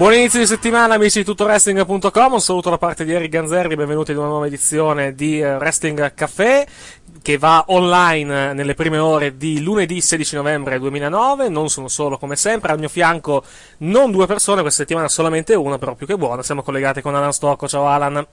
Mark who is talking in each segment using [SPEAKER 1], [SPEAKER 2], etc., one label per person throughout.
[SPEAKER 1] Buon inizio di settimana amici di tuttoWrestling.com, un saluto da parte di Eric Ganzerri, benvenuti ad una nuova edizione di eh, Wrestling Café che va online nelle prime ore di lunedì 16 novembre 2009, non sono solo come sempre, al mio fianco non due persone, questa settimana solamente una, però più che buona, siamo collegati con Alan Stocco, ciao Alan.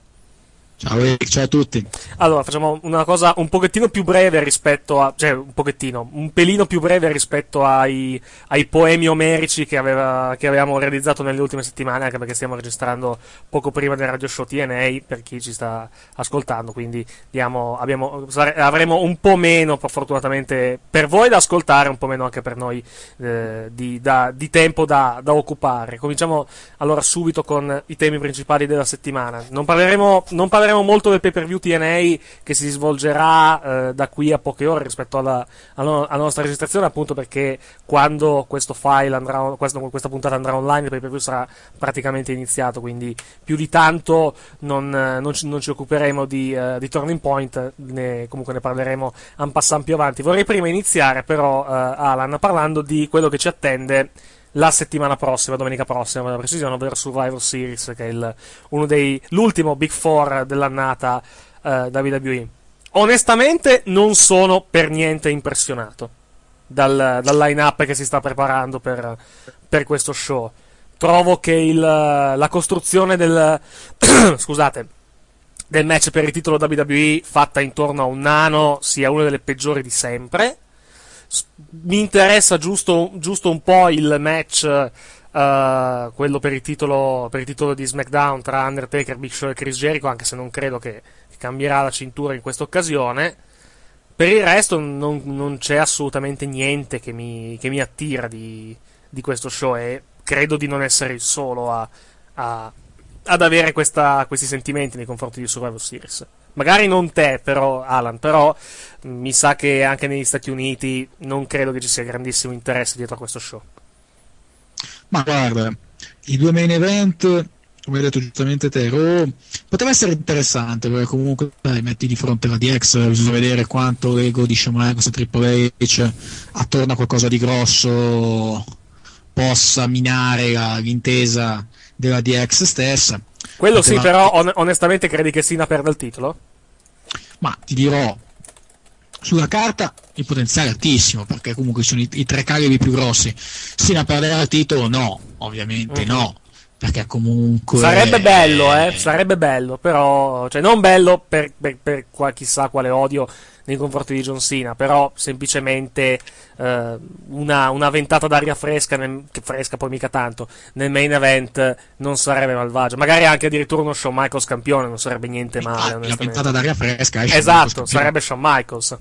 [SPEAKER 2] Ciao Eric, ciao a tutti.
[SPEAKER 1] Allora, facciamo una cosa un pochettino più breve rispetto a. cioè, un pochettino, un pelino più breve rispetto ai, ai poemi omerici che, aveva, che, avevamo realizzato nelle ultime settimane, anche perché stiamo registrando poco prima del radio show TNA per chi ci sta ascoltando. Quindi diamo, abbiamo, avremo un po' meno, fortunatamente per voi da ascoltare, un po' meno anche per noi eh, di, da, di, tempo da, da, occupare. Cominciamo allora subito con i temi principali della settimana. Non parleremo. Non parleremo parleremo molto del pay per view TNA che si svolgerà eh, da qui a poche ore rispetto alla, alla, nostra registrazione, appunto perché quando questo file andrà, questo, questa puntata andrà online, il pay per view sarà praticamente iniziato. Quindi più di tanto non, non, ci, non ci, occuperemo di, uh, di, Turning Point, ne, comunque ne parleremo un passant più avanti. Vorrei prima iniziare, però, uh, Alan, parlando di quello che ci attende la settimana prossima, domenica prossima, per la precisione, ovvero Survivor Series, che è il, uno dei, l'ultimo Big Four dell'annata eh, WWE. Onestamente non sono per niente impressionato dal, dal line-up che si sta preparando per, per questo show. Trovo che il, la costruzione del, scusate, del match per il titolo WWE fatta intorno a un nano sia una delle peggiori di sempre mi interessa giusto, giusto un po' il match. Uh, quello per il, titolo, per il titolo di SmackDown tra Undertaker, Big Show e Chris Jericho, anche se non credo che cambierà la cintura in questa occasione. Per il resto non, non c'è assolutamente niente che mi, che mi attira di, di, questo show e credo di non essere il solo a, a, ad avere questa, questi sentimenti nei confronti di Survivor Series. Magari non te, però, Alan, però mi sa che anche negli Stati Uniti non credo che ci sia grandissimo interesse dietro a questo show.
[SPEAKER 2] Ma guarda, i due main event, come hai detto giustamente te, Raw, poteva essere interessante perché comunque dai, metti di fronte la DX, bisogna vedere quanto l'ego di Shawn Michaels e Triple H attorno a qualcosa di grosso possa minare la, l'intesa della DX stessa.
[SPEAKER 1] Quello sì, però on- onestamente credi che Sina perda il titolo?
[SPEAKER 2] Ma ti dirò, sulla carta il potenziale è altissimo perché comunque sono i, i tre calibri più grossi. Sina perderà il titolo? No, ovviamente uh-huh. no. Perché comunque.
[SPEAKER 1] Sarebbe bello, eh, sarebbe bello, però, cioè non bello per, per, per qua, chissà quale odio nei confronti di John Cena, però semplicemente eh, una, una, ventata d'aria fresca, nel, che fresca poi mica tanto, nel main event non sarebbe malvagio. Magari anche addirittura uno Shawn Michaels campione non sarebbe niente male.
[SPEAKER 2] Ah, una ventata d'aria fresca,
[SPEAKER 1] esatto, sarebbe Shawn Michaels.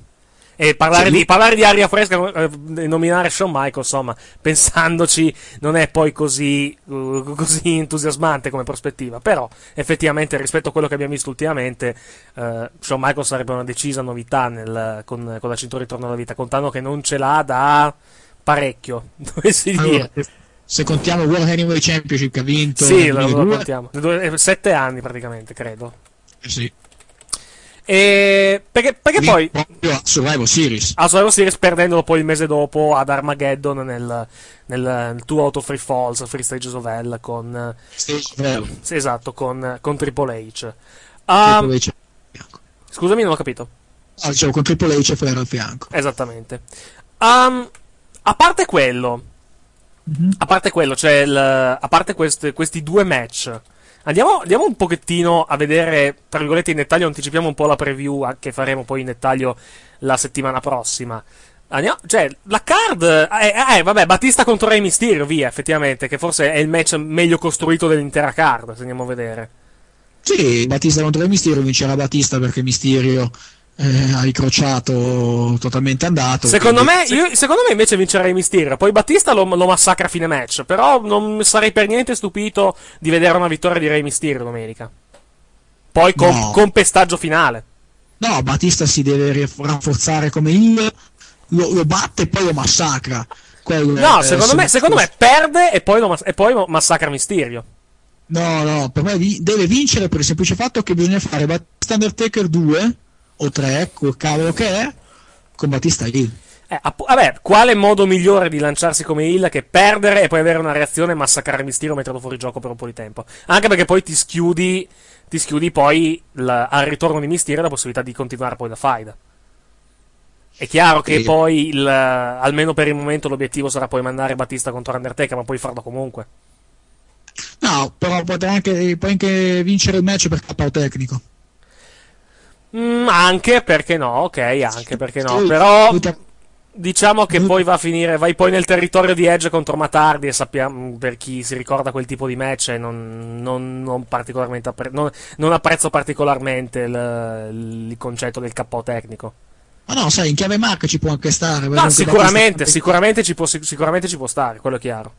[SPEAKER 1] E parlare, di, parlare di aria fresca e eh, nominare Shawn Michaels, insomma, pensandoci, non è poi così, uh, così, entusiasmante come prospettiva. Però, effettivamente, rispetto a quello che abbiamo visto ultimamente, uh, Shawn Michaels sarebbe una decisa novità nel, con, con, la cintura ritorno alla vita, contando che non ce l'ha da parecchio, dovessi allora, dire.
[SPEAKER 2] Se contiamo World Heavyweight Championship che ha vinto,
[SPEAKER 1] sì, lo, lo contiamo. Sette anni praticamente, credo.
[SPEAKER 2] Eh sì.
[SPEAKER 1] E perché, perché poi
[SPEAKER 2] proprio a Survival Series.
[SPEAKER 1] a Survival Series perdendolo poi il mese dopo ad Armageddon nel, nel, nel Two Out of Free Falls Free Stages of Hell con
[SPEAKER 2] Stage of Hell.
[SPEAKER 1] Sì, esatto con, con Triple H. Um, Triple H scusami non ho capito.
[SPEAKER 2] Ah, dicevo con Triple H e Flair al fianco.
[SPEAKER 1] Esattamente. Um, a parte quello mm-hmm. a parte quello cioè il, a parte questi, questi due match Andiamo, andiamo, un pochettino a vedere, tra virgolette, in dettaglio, anticipiamo un po' la preview che faremo poi in dettaglio la settimana prossima. Andiamo, cioè, la card, eh, eh, vabbè, Battista contro Rey Mysterio, via, effettivamente, che forse è il match meglio costruito dell'intera card, se andiamo a vedere.
[SPEAKER 2] Sì, Battista contro Rey Mysterio vincerà Battista perché Mysterio eh, ha incrociato totalmente andato.
[SPEAKER 1] Secondo me, io, secondo me invece vincerei Mysterio. Poi Battista lo, lo, massacra a fine match. Però non sarei per niente stupito di vedere una vittoria di Rey Mysterio domenica. Poi con, no. con pestaggio finale.
[SPEAKER 2] No, Battista si deve rafforzare come il. Lo, lo batte e poi lo massacra.
[SPEAKER 1] Quello no, secondo, me, secondo me perde e poi, lo, e poi massacra Mysterio.
[SPEAKER 2] No, no, per me deve vincere per il semplice fatto che bisogna fare Battista Undertaker 2 o tre, quel cavolo che è, con Battista Hill.
[SPEAKER 1] Eh, app- vabbè, quale modo migliore di lanciarsi come Hill che perdere e poi avere una reazione e massacrare Mysterio metterlo fuori gioco per un po' di tempo? Anche perché poi ti schiudi, ti schiudi poi la, al ritorno di Mysterio la possibilità di continuare poi la faida. È chiaro che poi, il, almeno per il momento, l'obiettivo sarà poi mandare Battista contro Undertaker, ma puoi farlo comunque.
[SPEAKER 2] No, però puoi anche, puoi anche vincere il match per capo tecnico.
[SPEAKER 1] Mm, anche perché no, ok, anche perché no. Però diciamo che poi va a finire, vai poi nel territorio di Edge contro Matardi e sappiamo, per chi si ricorda quel tipo di match, non, non, non, particolarmente appre- non, non apprezzo particolarmente il, il concetto del KO tecnico.
[SPEAKER 2] Ma no, sai, in chiave marca ci può anche stare.
[SPEAKER 1] No, sicuramente, sicuramente ci, può, sicuramente ci può stare, quello è chiaro.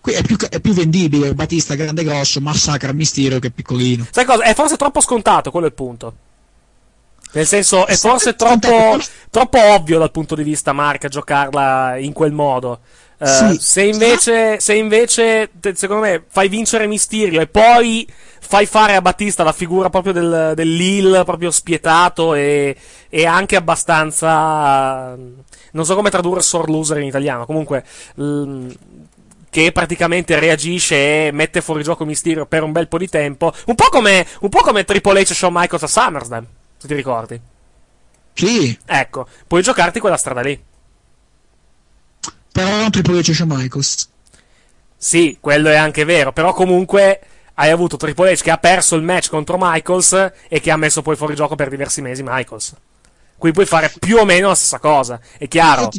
[SPEAKER 2] Qui è più, è più vendibile, Battista grande grosso, massacra Mysterio che piccolino.
[SPEAKER 1] Sai cosa? È forse troppo scontato, quello è il punto. Nel senso, è forse troppo, troppo ovvio dal punto di vista marca giocarla in quel modo. Uh, sì. se, invece, se invece, secondo me, fai vincere Mysterio e poi fai fare a Battista la figura proprio del, dell'Hill, proprio spietato e, e, anche abbastanza. Non so come tradurre sore loser in italiano. Comunque, l, che praticamente reagisce e mette fuori gioco Mysterio per un bel po' di tempo. Un po' come, un po' come Triple H e Shawn Michaels a SummerSlam se ti ricordi.
[SPEAKER 2] Sì.
[SPEAKER 1] Ecco, puoi giocarti quella strada lì.
[SPEAKER 2] Però non Triple H Shawn Michaels.
[SPEAKER 1] Sì, quello è anche vero, però comunque hai avuto Triple H che ha perso il match contro Michaels e che ha messo poi fuori gioco per diversi mesi Michaels. Qui puoi fare più o meno la stessa cosa, è chiaro.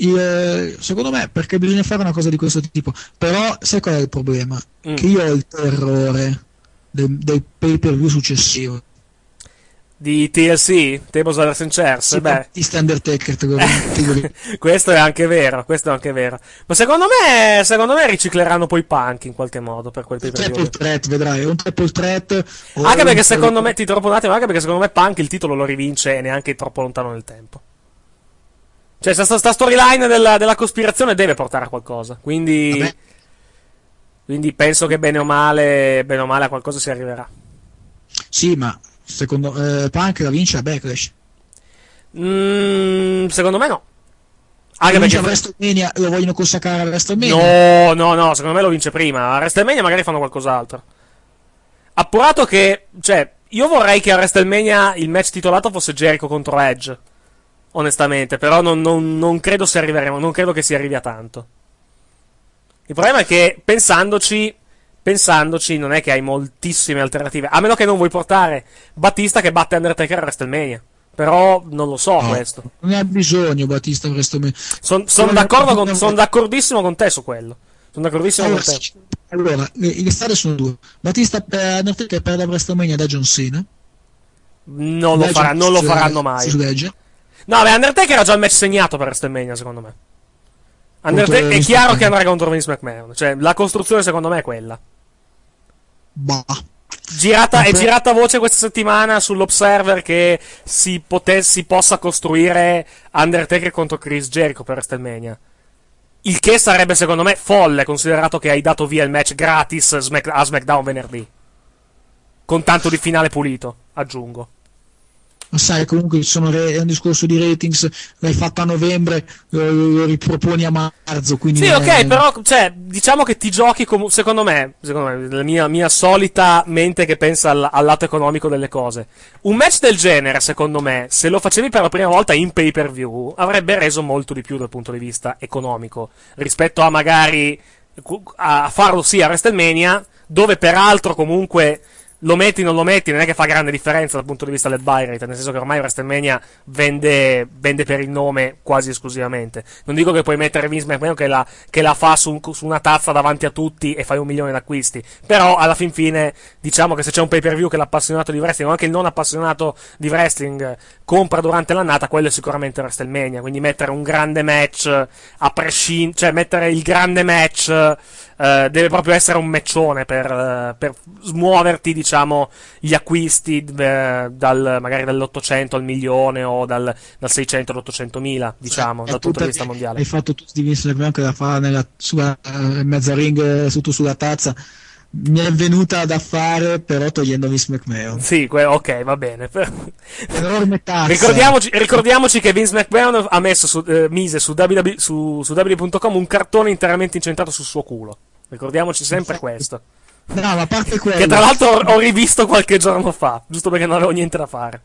[SPEAKER 2] Il, secondo me, perché bisogna fare una cosa di questo tipo. Però, sai qual è il problema? Mm. Che io ho il terrore del, del pay per view successivo
[SPEAKER 1] di TLC, Tables, Ladders and Chairs. Sì, Beh.
[SPEAKER 2] Undertaker.
[SPEAKER 1] questo è anche vero, questo è anche vero. Ma secondo me, secondo me ricicleranno poi Punk in qualche modo per quel
[SPEAKER 2] di Triple threat, vedrai, un triple threat.
[SPEAKER 1] Anche perché secondo me, ti troppo un attimo, anche perché secondo me Punk il titolo lo rivince e neanche troppo lontano nel tempo. Cioè, sta, sta storyline della, della, cospirazione deve portare a qualcosa. Quindi, Vabbè. quindi penso che bene o male, bene o male a qualcosa si arriverà.
[SPEAKER 2] Sì, ma Secondo eh, Punk la vince a Backlash?
[SPEAKER 1] Mm, secondo me no.
[SPEAKER 2] Anche perché WrestleMania lo vogliono consacrare a WrestleMania?
[SPEAKER 1] No, no, no, secondo me lo vince prima. A WrestleMania magari fanno qualcos'altro. Appurato che, cioè, io vorrei che a WrestleMania il match titolato fosse Jericho contro Edge. Onestamente, però non, non, non credo si arriveremo, non credo che si arrivi a tanto. Il problema è che, pensandoci, pensandoci, non è che hai moltissime alternative. A meno che non vuoi portare Battista che batte Undertaker a WrestleMania. Però non lo so
[SPEAKER 2] No,
[SPEAKER 1] questo.
[SPEAKER 2] Non ha bisogno Battista questo me-
[SPEAKER 1] Sono son d'accordo son d'accordissimo con te su quello. Sono d'accordissimo
[SPEAKER 2] Allora,
[SPEAKER 1] con te.
[SPEAKER 2] Allora, le, strade sono due. Battista per Undertaker perde a WrestleMania da John Cena.
[SPEAKER 1] Non lo, farà- non lo faranno mai. No, beh, Undertaker ha già il match segnato per WrestleMania, secondo me. Undertaker, è chiaro che andrà contro Vince McMahon. Cioè, la costruzione, secondo me, è quella.
[SPEAKER 2] Bah.
[SPEAKER 1] Girata, è girata voce questa settimana sull'Observer che si, pote- si possa costruire Undertaker contro Chris Jericho per WrestleMania. Il che sarebbe secondo me folle, considerato che hai dato via il match gratis a SmackDown venerdì. Con tanto di finale pulito, aggiungo.
[SPEAKER 2] Ma sai, comunque re- è un discorso di ratings, l'hai fatto a novembre, lo, lo riproponi a marzo, quindi...
[SPEAKER 1] Sì,
[SPEAKER 2] è-
[SPEAKER 1] ok, però, cioè, diciamo che ti giochi comunque, secondo me, secondo me, la mia, mia solita mente che pensa al, al lato economico delle cose. Un match del genere, secondo me, se lo facevi per la prima volta in pay per view, avrebbe reso molto di più dal punto di vista economico, rispetto a magari a farlo sì a WrestleMania, dove peraltro comunque lo metti o non lo metti, non è che fa grande differenza dal punto di vista del buy rate, nel senso che ormai WrestleMania vende, vende per il nome quasi esclusivamente. Non dico che puoi mettere Vince McMahon che la, che la fa su, su una tazza davanti a tutti e fai un milione d'acquisti, però alla fin fine diciamo che se c'è un pay per view che l'appassionato di wrestling o anche il non appassionato di wrestling compra durante l'annata, quello è sicuramente WrestleMania, quindi mettere un grande match a prescindere, cioè mettere il grande match eh, deve proprio essere un matchone per, eh, per smuoverti, diciamo, gli acquisti eh, dal, magari dall'800 al milione o dal, dal 600 all'800 mila, diciamo,
[SPEAKER 2] Eh,
[SPEAKER 1] dal punto di vista mondiale.
[SPEAKER 2] Hai fatto tutto di Vince McMahon che la fa nella sua eh, al ring eh, sotto sulla tazza. Mi è venuta da fare, però togliendo Vince McMahon.
[SPEAKER 1] Sì, que- ok, va bene.
[SPEAKER 2] Enorme tazza.
[SPEAKER 1] ricordiamoci, ricordiamoci che Vince McMahon ha messo su, eh, mise su, WW, su, su WWE.com un cartone interamente incentrato sul suo culo. Ricordiamoci sempre questo.
[SPEAKER 2] No, ma a parte quello,
[SPEAKER 1] Che tra l'altro ho, ho rivisto qualche giorno fa, giusto perché non avevo niente da fare.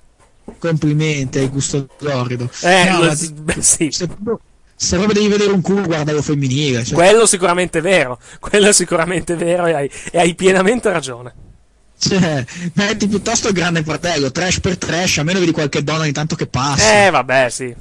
[SPEAKER 2] complimenti, hai gusto florido.
[SPEAKER 1] Eh,
[SPEAKER 2] No,
[SPEAKER 1] lo-
[SPEAKER 2] ma-
[SPEAKER 1] beh, sì.
[SPEAKER 2] se, se proprio devi vedere un culo, guarda lo femminile. Cioè,
[SPEAKER 1] Quello sicuramente è vero, quello è sicuramente vero e hai, e hai pienamente ragione.
[SPEAKER 2] cioè, metti piuttosto il grande fratello, trash per trash, a meno vedi qualche donna ogni tanto che passa.
[SPEAKER 1] Eh, vabbè, sì.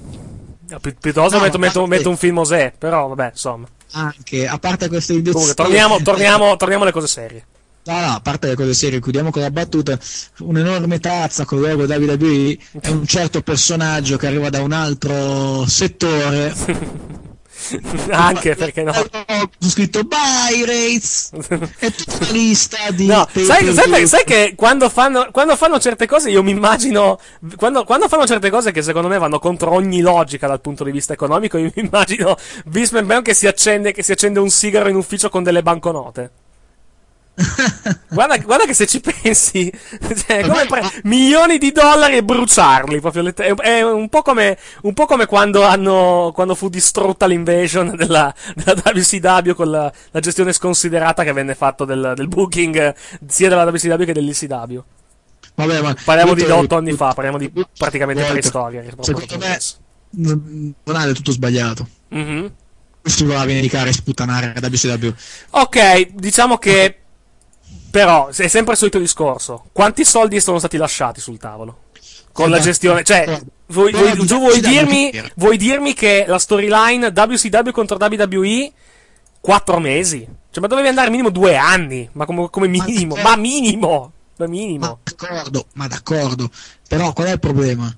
[SPEAKER 1] Pi- piuttosto
[SPEAKER 2] No,
[SPEAKER 1] metto, metto- metto un film Osè, però vabbè, insomma.
[SPEAKER 2] Anche, a parte queste.
[SPEAKER 1] Comunque, torniamo, torniamo, torniamo alle cose serie.
[SPEAKER 2] No, no, a parte le cose serie, chiudiamo con la battuta. Un'enorme tazza con logo WWE è un certo personaggio che arriva da un altro settore.
[SPEAKER 1] Anche perché no.
[SPEAKER 2] Ho scritto buy rates e tutta una lista di.
[SPEAKER 1] No, sai, sai- sai che quando fanno, quando fanno certe cose io mi immagino. Quando, quando fanno certe cose che secondo me vanno contro ogni logica dal punto di vista economico, io mi immagino Vince McMahon che si accende, che si accende un sigaro in ufficio con delle banconote. guarda, guarda che se ci pensi, cioè, è come pre- milioni di dollari e bruciarli. Proprio è, è un, po come, un po' come quando, hanno, quando fu distrutta l'invasion della, della WCW con la, la gestione sconsiderata che venne fatto del, del booking sia della WCW che dell'ECW.
[SPEAKER 2] Vabbè, ma
[SPEAKER 1] Parliamo di
[SPEAKER 2] tutto-
[SPEAKER 1] 8 anni fa, parliamo di praticamente è proprio
[SPEAKER 2] Secondo me
[SPEAKER 1] successo.
[SPEAKER 2] non del tutto sbagliato.
[SPEAKER 1] Mhm.
[SPEAKER 2] Questo voleva vendicare e sputtanare la WCW.
[SPEAKER 1] Ok, diciamo che. Però, è sempre il solito discorso. Quanti soldi sono stati lasciati sul tavolo? Con la
[SPEAKER 2] Esatto.
[SPEAKER 1] gestione. Cioè,
[SPEAKER 2] però
[SPEAKER 1] vuoi-
[SPEAKER 2] di
[SPEAKER 1] tu vuoi dirmi, vuoi dirmi che la storyline WCW contro WWE 4 mesi? Cioè, ma dovevi andare minimo due anni. Ma come, come minimo.
[SPEAKER 2] Ma-
[SPEAKER 1] Ma minimo. Ma minimo.
[SPEAKER 2] Ma d'accordo, ma d'accordo. Però qual è il problema?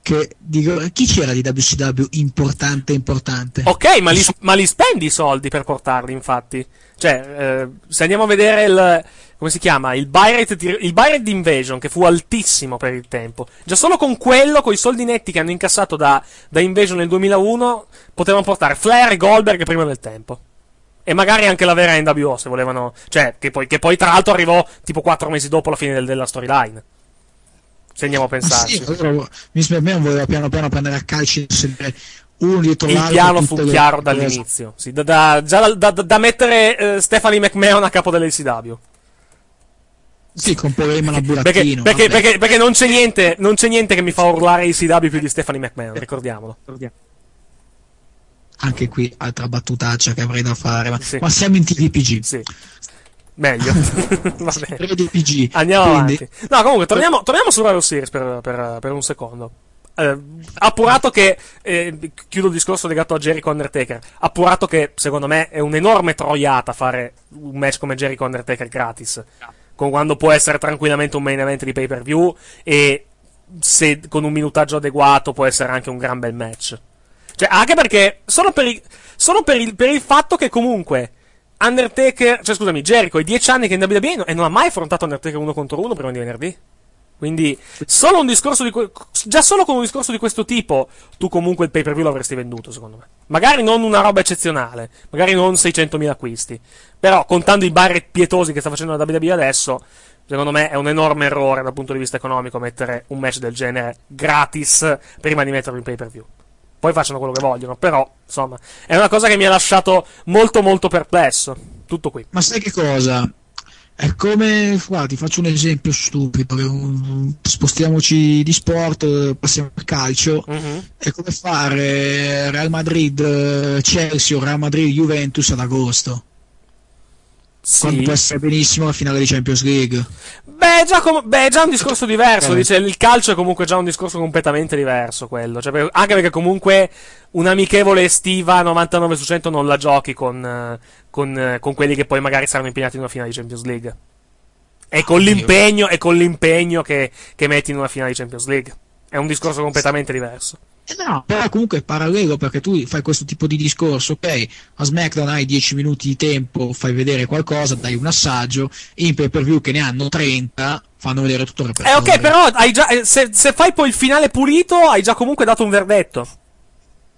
[SPEAKER 2] Che dico, chi c'era di WCW importante importante?
[SPEAKER 1] Ok, ma li, ma li spendi i soldi per portarli, infatti. Cioè, eh, se andiamo a vedere il. Come si chiama? Il di, il di Invasion, che fu altissimo per il tempo. Già solo con quello, con i soldi netti che hanno incassato da, da Invasion nel 2001, potevano portare Flair e Goldberg prima del tempo. E magari anche la vera NWO, se volevano. Cioè, che poi, che poi tra l'altro arrivò tipo 4 mesi dopo la fine del- della storyline. Se andiamo a
[SPEAKER 2] Ma
[SPEAKER 1] pensarci.
[SPEAKER 2] sì, allora, Vince McMahon voleva piano piano prendere a calci sempre uno dietro
[SPEAKER 1] Il
[SPEAKER 2] l'altro.
[SPEAKER 1] piano
[SPEAKER 2] tutte
[SPEAKER 1] fu chiaro dall'inizio. Sì, da, da- già da, da- da mettere eh, Stephanie McMahon a capo dell'ACW.
[SPEAKER 2] Sì, con poi Heyman a
[SPEAKER 1] Perché, perché, perché- perché non, c'è niente, non c'è niente che mi fa urlare ACW più di Stephanie McMahon, ricordiamolo.
[SPEAKER 2] Anche qui altra battutaccia che avrei da fare. Ma,
[SPEAKER 1] Sì.
[SPEAKER 2] ma siamo in TVPG.
[SPEAKER 1] Sì. Meglio. Va bene.
[SPEAKER 2] Rated PG.
[SPEAKER 1] Andiamo
[SPEAKER 2] Quindi-
[SPEAKER 1] avanti. No, comunque, torniamo, torniamo su Rival Series per, per- per un secondo. Eh, appurato che, eh, chiudo il discorso legato a Jericho Undertaker. Appurato che, secondo me, è un'enorme troiata fare un match come Jericho Undertaker gratis. Con quando può essere tranquillamente un main event di pay per view e se con un minutaggio adeguato può essere anche un gran bel match. Cioè, anche perché, solo per il, solo per il, per il fatto che comunque Undertaker, cioè scusami, Jericho, i 10 anni che è in WWE e non ha mai affrontato Undertaker uno contro uno prima di venerdì. Quindi, solo un discorso di que- già solo con un discorso di questo tipo, tu comunque il pay per view l'avresti venduto, secondo me. Magari non una roba eccezionale, magari non 600.000 acquisti. Però, contando i bar pietosi che sta facendo la WWE adesso, secondo me è un enorme errore dal punto di vista economico mettere un match del genere gratis prima di metterlo in pay per view. Poi facciano quello che vogliono, però, insomma, è una cosa che mi ha lasciato molto molto perplesso. Tutto qui.
[SPEAKER 2] Ma sai che cosa? È come, guarda, ti faccio un esempio stupido, spostiamoci di sport, passiamo al calcio,
[SPEAKER 1] Mhm.
[SPEAKER 2] è come fare Real Madrid eh, Chelsea o Real Madrid Juventus ad agosto,
[SPEAKER 1] Sì.
[SPEAKER 2] può essere benissimo la finale di Champions League.
[SPEAKER 1] Beh, già, com- beh, già un discorso diverso.
[SPEAKER 2] Eh.
[SPEAKER 1] Dice, il calcio è comunque già un discorso completamente diverso. Quello. Cioè, per- anche perché comunque un'amichevole estiva 99 su 100 non la giochi con, con, con quelli che poi magari saranno impegnati in una finale di Champions League. E con
[SPEAKER 2] Oddio.
[SPEAKER 1] l'impegno, e con l'impegno che, che metti in una finale di Champions League. È un discorso completamente diverso.
[SPEAKER 2] Eh no, però comunque è parallelo perché tu fai questo tipo di discorso, ok, a SmackDown hai 10 minuti di tempo, fai vedere qualcosa, dai un assaggio, in pay per view che ne hanno 30, fanno vedere tutto il
[SPEAKER 1] Eh,
[SPEAKER 2] repertorio.
[SPEAKER 1] ok, però già, eh, se, se fai poi il finale pulito, hai già comunque dato un verdetto.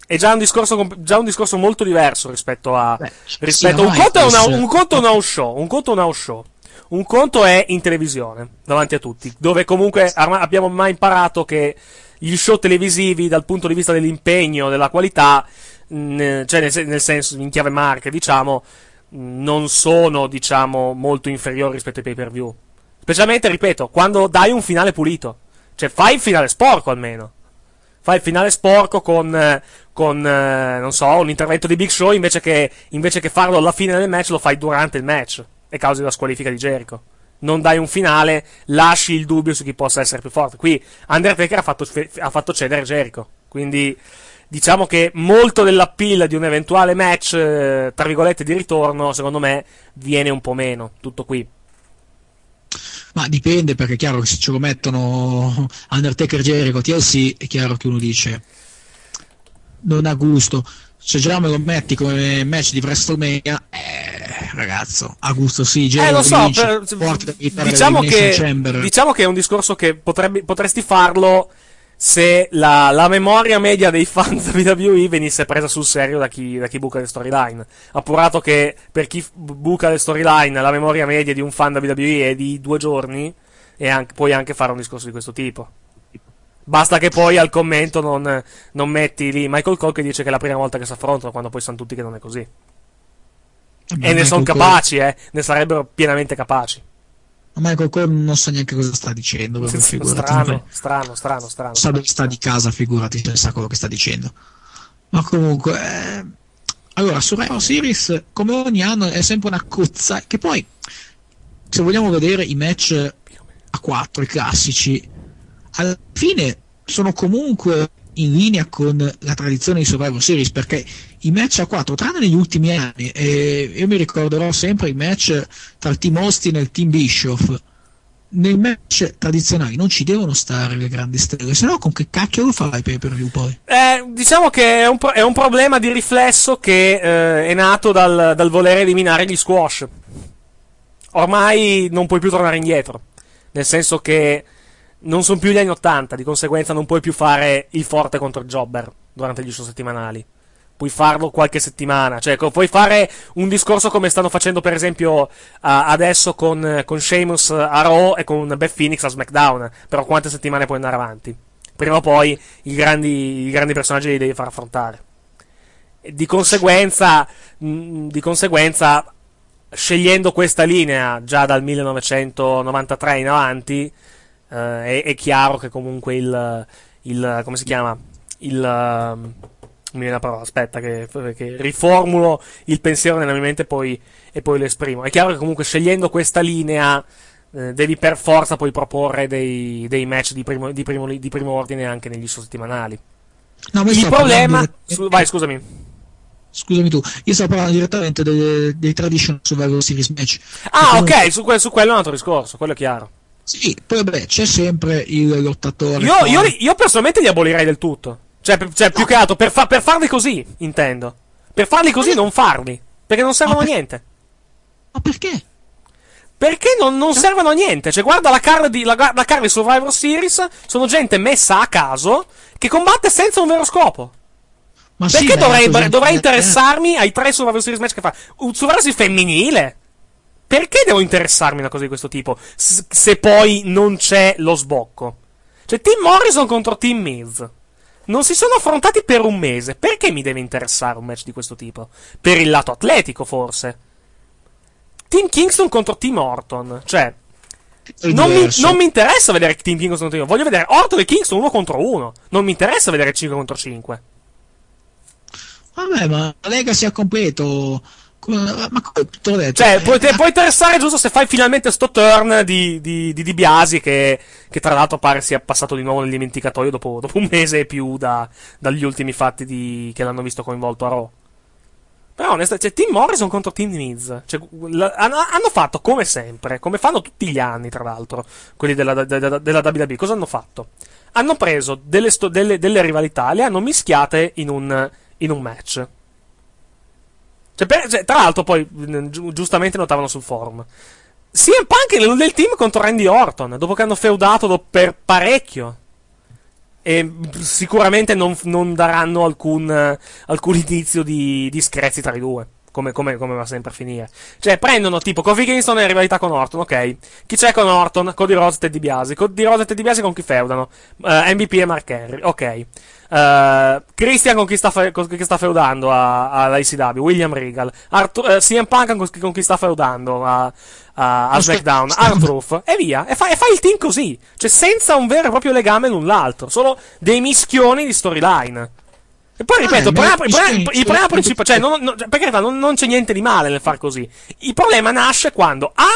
[SPEAKER 1] È già un discorso, già un discorso molto diverso rispetto a.
[SPEAKER 2] Beh,
[SPEAKER 1] rispetto
[SPEAKER 2] sì,
[SPEAKER 1] un, conto è una- un conto è un house show. Un conto è un house show. Un conto è in televisione, davanti a tutti. Dove comunque abbiamo mai imparato che gli show televisivi, dal punto di vista dell'impegno, della qualità, mh, cioè nel, nel senso, in chiave marche, diciamo, non sono, diciamo, molto inferiori rispetto ai pay per view. Specialmente, ripeto, quando dai un finale pulito. Cioè, fai il finale sporco almeno. Fai il finale sporco con, con eh, non so, un intervento di Big Show invece che, invece che farlo alla fine del match, lo fai durante il match e causi la squalifica di Jericho. Non dai un finale, lasci il dubbio su chi possa essere più forte. Qui Undertaker ha fatto, ha fatto cedere Jericho. Quindi diciamo che molto dell'appeal di un eventuale match, eh, tra virgolette, di ritorno, secondo me, viene un po' meno. Tutto qui.
[SPEAKER 2] Ma dipende perché è chiaro che se ce lo mettono Undertaker Jericho TLC è chiaro che uno dice non ha gusto. Se già me lo metti come match di WrestleMania, eh, ragazzo, a gusto sì,
[SPEAKER 1] Eh,
[SPEAKER 2] Jericho
[SPEAKER 1] lo so,
[SPEAKER 2] vince,
[SPEAKER 1] per- diciamo, che, diciamo che è un discorso che potrebbe- potresti farlo se la, la memoria media dei fan WWE venisse presa sul serio da chi, da chi buca le storyline. Appurato che per chi buca le storyline la memoria media di un fan WWE è di due giorni, e anche- puoi anche fare un discorso di questo tipo. Basta che poi al commento non, non metti lì Michael Cole che dice che è la prima volta che si affrontano, quando poi sanno tutti che non è così.
[SPEAKER 2] Vabbè,
[SPEAKER 1] E ne sono capaci, eh, ne sarebbero pienamente capaci.
[SPEAKER 2] Michael Cole non sa neanche cosa sta dicendo, proprio, figurati.
[SPEAKER 1] Strano, strano, strano, strano.
[SPEAKER 2] sa dove sta di casa, figurati se sa quello che sta dicendo. Ma comunque, eh, allora, Survivor Series, come ogni anno, è sempre una cozza. Che poi, se vogliamo vedere i match a 4, i classici, alla fine sono comunque in linea con la tradizione di Survivor Series perché i match a 4, tranne negli ultimi anni, e io mi ricorderò sempre i match tra il team Austin e il team Bischoff. Nei match tradizionali non ci devono stare le grandi stelle, se no con che cacchio lo fai pay per view poi?
[SPEAKER 1] Eh, diciamo che è un, pro- è un problema di riflesso che eh, è nato dal, dal voler eliminare gli squash. Ormai non puoi più tornare indietro. Nel senso che non sono più gli anni 80, di conseguenza non puoi più fare il forte contro il jobber durante gli show settimanali. Puoi farlo qualche settimana, cioè puoi fare un discorso come stanno facendo per esempio a- adesso con, con Sheamus a Raw e con Beth Phoenix a SmackDown, però quante settimane puoi andare avanti? Prima o poi i grandi, i grandi personaggi li devi far affrontare. E di conseguenza, mh, di conseguenza, scegliendo questa linea già dal 1993 in avanti, eh, è, è chiaro che comunque il, il come si chiama? Il, ehm, mi viene la parola, aspetta che, che, riformulo il pensiero nella mia mente e poi, e poi lo esprimo. È chiaro che comunque scegliendo questa linea eh, devi per forza poi proporre dei, dei match di primo, di, primo, di primo, ordine anche negli settimanali.
[SPEAKER 2] No,
[SPEAKER 1] il problema... Su, vai, scusami.
[SPEAKER 2] Scusami tu, io stavo parlando direttamente dei, dei traditional Survivor Series match.
[SPEAKER 1] Ah, ok, su, que- su quello è un altro discorso, quello è chiaro.
[SPEAKER 2] Sì, poi vabbè, c'è sempre il lottatore.
[SPEAKER 1] Io, io, io personalmente li abolirei del tutto. Cioè, per, cioè no. più che altro, per, fa- per, farli così, intendo. Per farli così, non farli. Perché non servono a per... niente.
[SPEAKER 2] Ma perché?
[SPEAKER 1] Perché non, non servono a niente. Cioè, guarda la card, di, la, la di Survivor Series, sono gente messa a caso che combatte senza un vero scopo. Ma Perché sì, dovrei, dovrei interessarmi ai tre Survivor Series match che fa? Un Survivor Series femminile? Perché devo interessarmi a una cosa di questo tipo? S- se poi non c'è lo sbocco. Cioè, Team Morrison contro Team Miz non si sono affrontati per un mese. Perché mi deve interessare un match di questo tipo? Per il lato atletico, forse. Team Kingston contro Team Orton. Cioè, non mi, non mi, interessa vedere Team Kingston contro Team Voglio vedere Orton e Kingston uno contro uno. Non mi interessa vedere 5 contro 5.
[SPEAKER 2] Vabbè, ma la Lega sia completo. Ma come te l'ho detto?
[SPEAKER 1] Cioè, può, può, interessare giusto se fai finalmente sto turn di, di, di, di Biasi, che, che, tra l'altro pare sia passato di nuovo nel dimenticatoio dopo, dopo un mese e più da, dagli ultimi fatti di, che l'hanno visto coinvolto a Raw. Però onestamente, cioè, Team Morrison contro Team Miz. Cioè, la, hanno fatto come sempre, come fanno tutti gli anni, tra l'altro, quelli della, della, della WWE. Cosa hanno fatto? Hanno preso delle, sto, delle, delle rivalità, le hanno mischiate in un, in un match. Cioè, per, cioè, tra l'altro, poi, gi- giustamente notavano sul forum. CM Punk nel team contro Randy Orton, dopo che hanno feudato per parecchio e sicuramente non, non daranno alcun, alcun, indizio di, di screzi tra i due. Come, come, come, va sempre a finire. Cioè, prendono tipo Kofi Kingston e rivalità con Orton, ok. Chi c'è con Orton? Cody Rhodes e Teddy Biasi. Cody Rhodes e Teddy Biasi con chi feudano? Uh, eh, MVP e Mark Henry, ok. Uh, Christian con chi sta, fe- con chi sta feudando alla ICW? William Regal. Arthur, uh, eh, CM Punk con, con chi sta feudando a, a, a SmackDown, Artruth, e via. E fai fa il team così. Cioè, senza un vero e proprio legame l'un l'altro. Solo dei mischioni di storyline. E poi ripeto, il problema, il problema principale, cioè, non, non, cioè, perché non, non c'è niente di male nel far così. Il problema nasce quando A.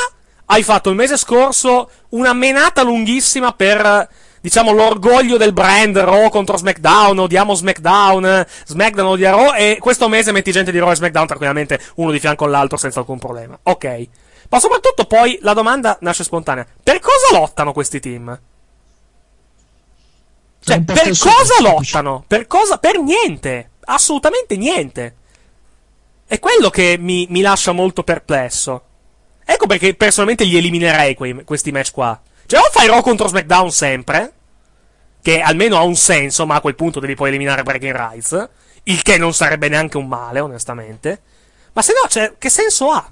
[SPEAKER 1] Hai fatto il mese scorso una menata lunghissima per diciamo, l'orgoglio del brand Raw contro SmackDown, odiamo SmackDown, SmackDown odia Raw, e questo mese metti gente di Raw e SmackDown tranquillamente uno di fianco all'altro senza alcun problema. Ok. Ma soprattutto poi la domanda nasce spontanea. Per cosa lottano questi team? Cioè, per cosa lottano? Per cosa? Per niente. Assolutamente niente. È quello che mi, mi lascia molto perplesso. Ecco perché personalmente li eliminerei quei, questi match qua. Cioè, o fai Raw contro SmackDown sempre, che almeno ha un senso, ma a quel punto devi poi eliminare Breaking Rights, il che non sarebbe neanche un male, onestamente. Ma se no, cioè, che senso ha?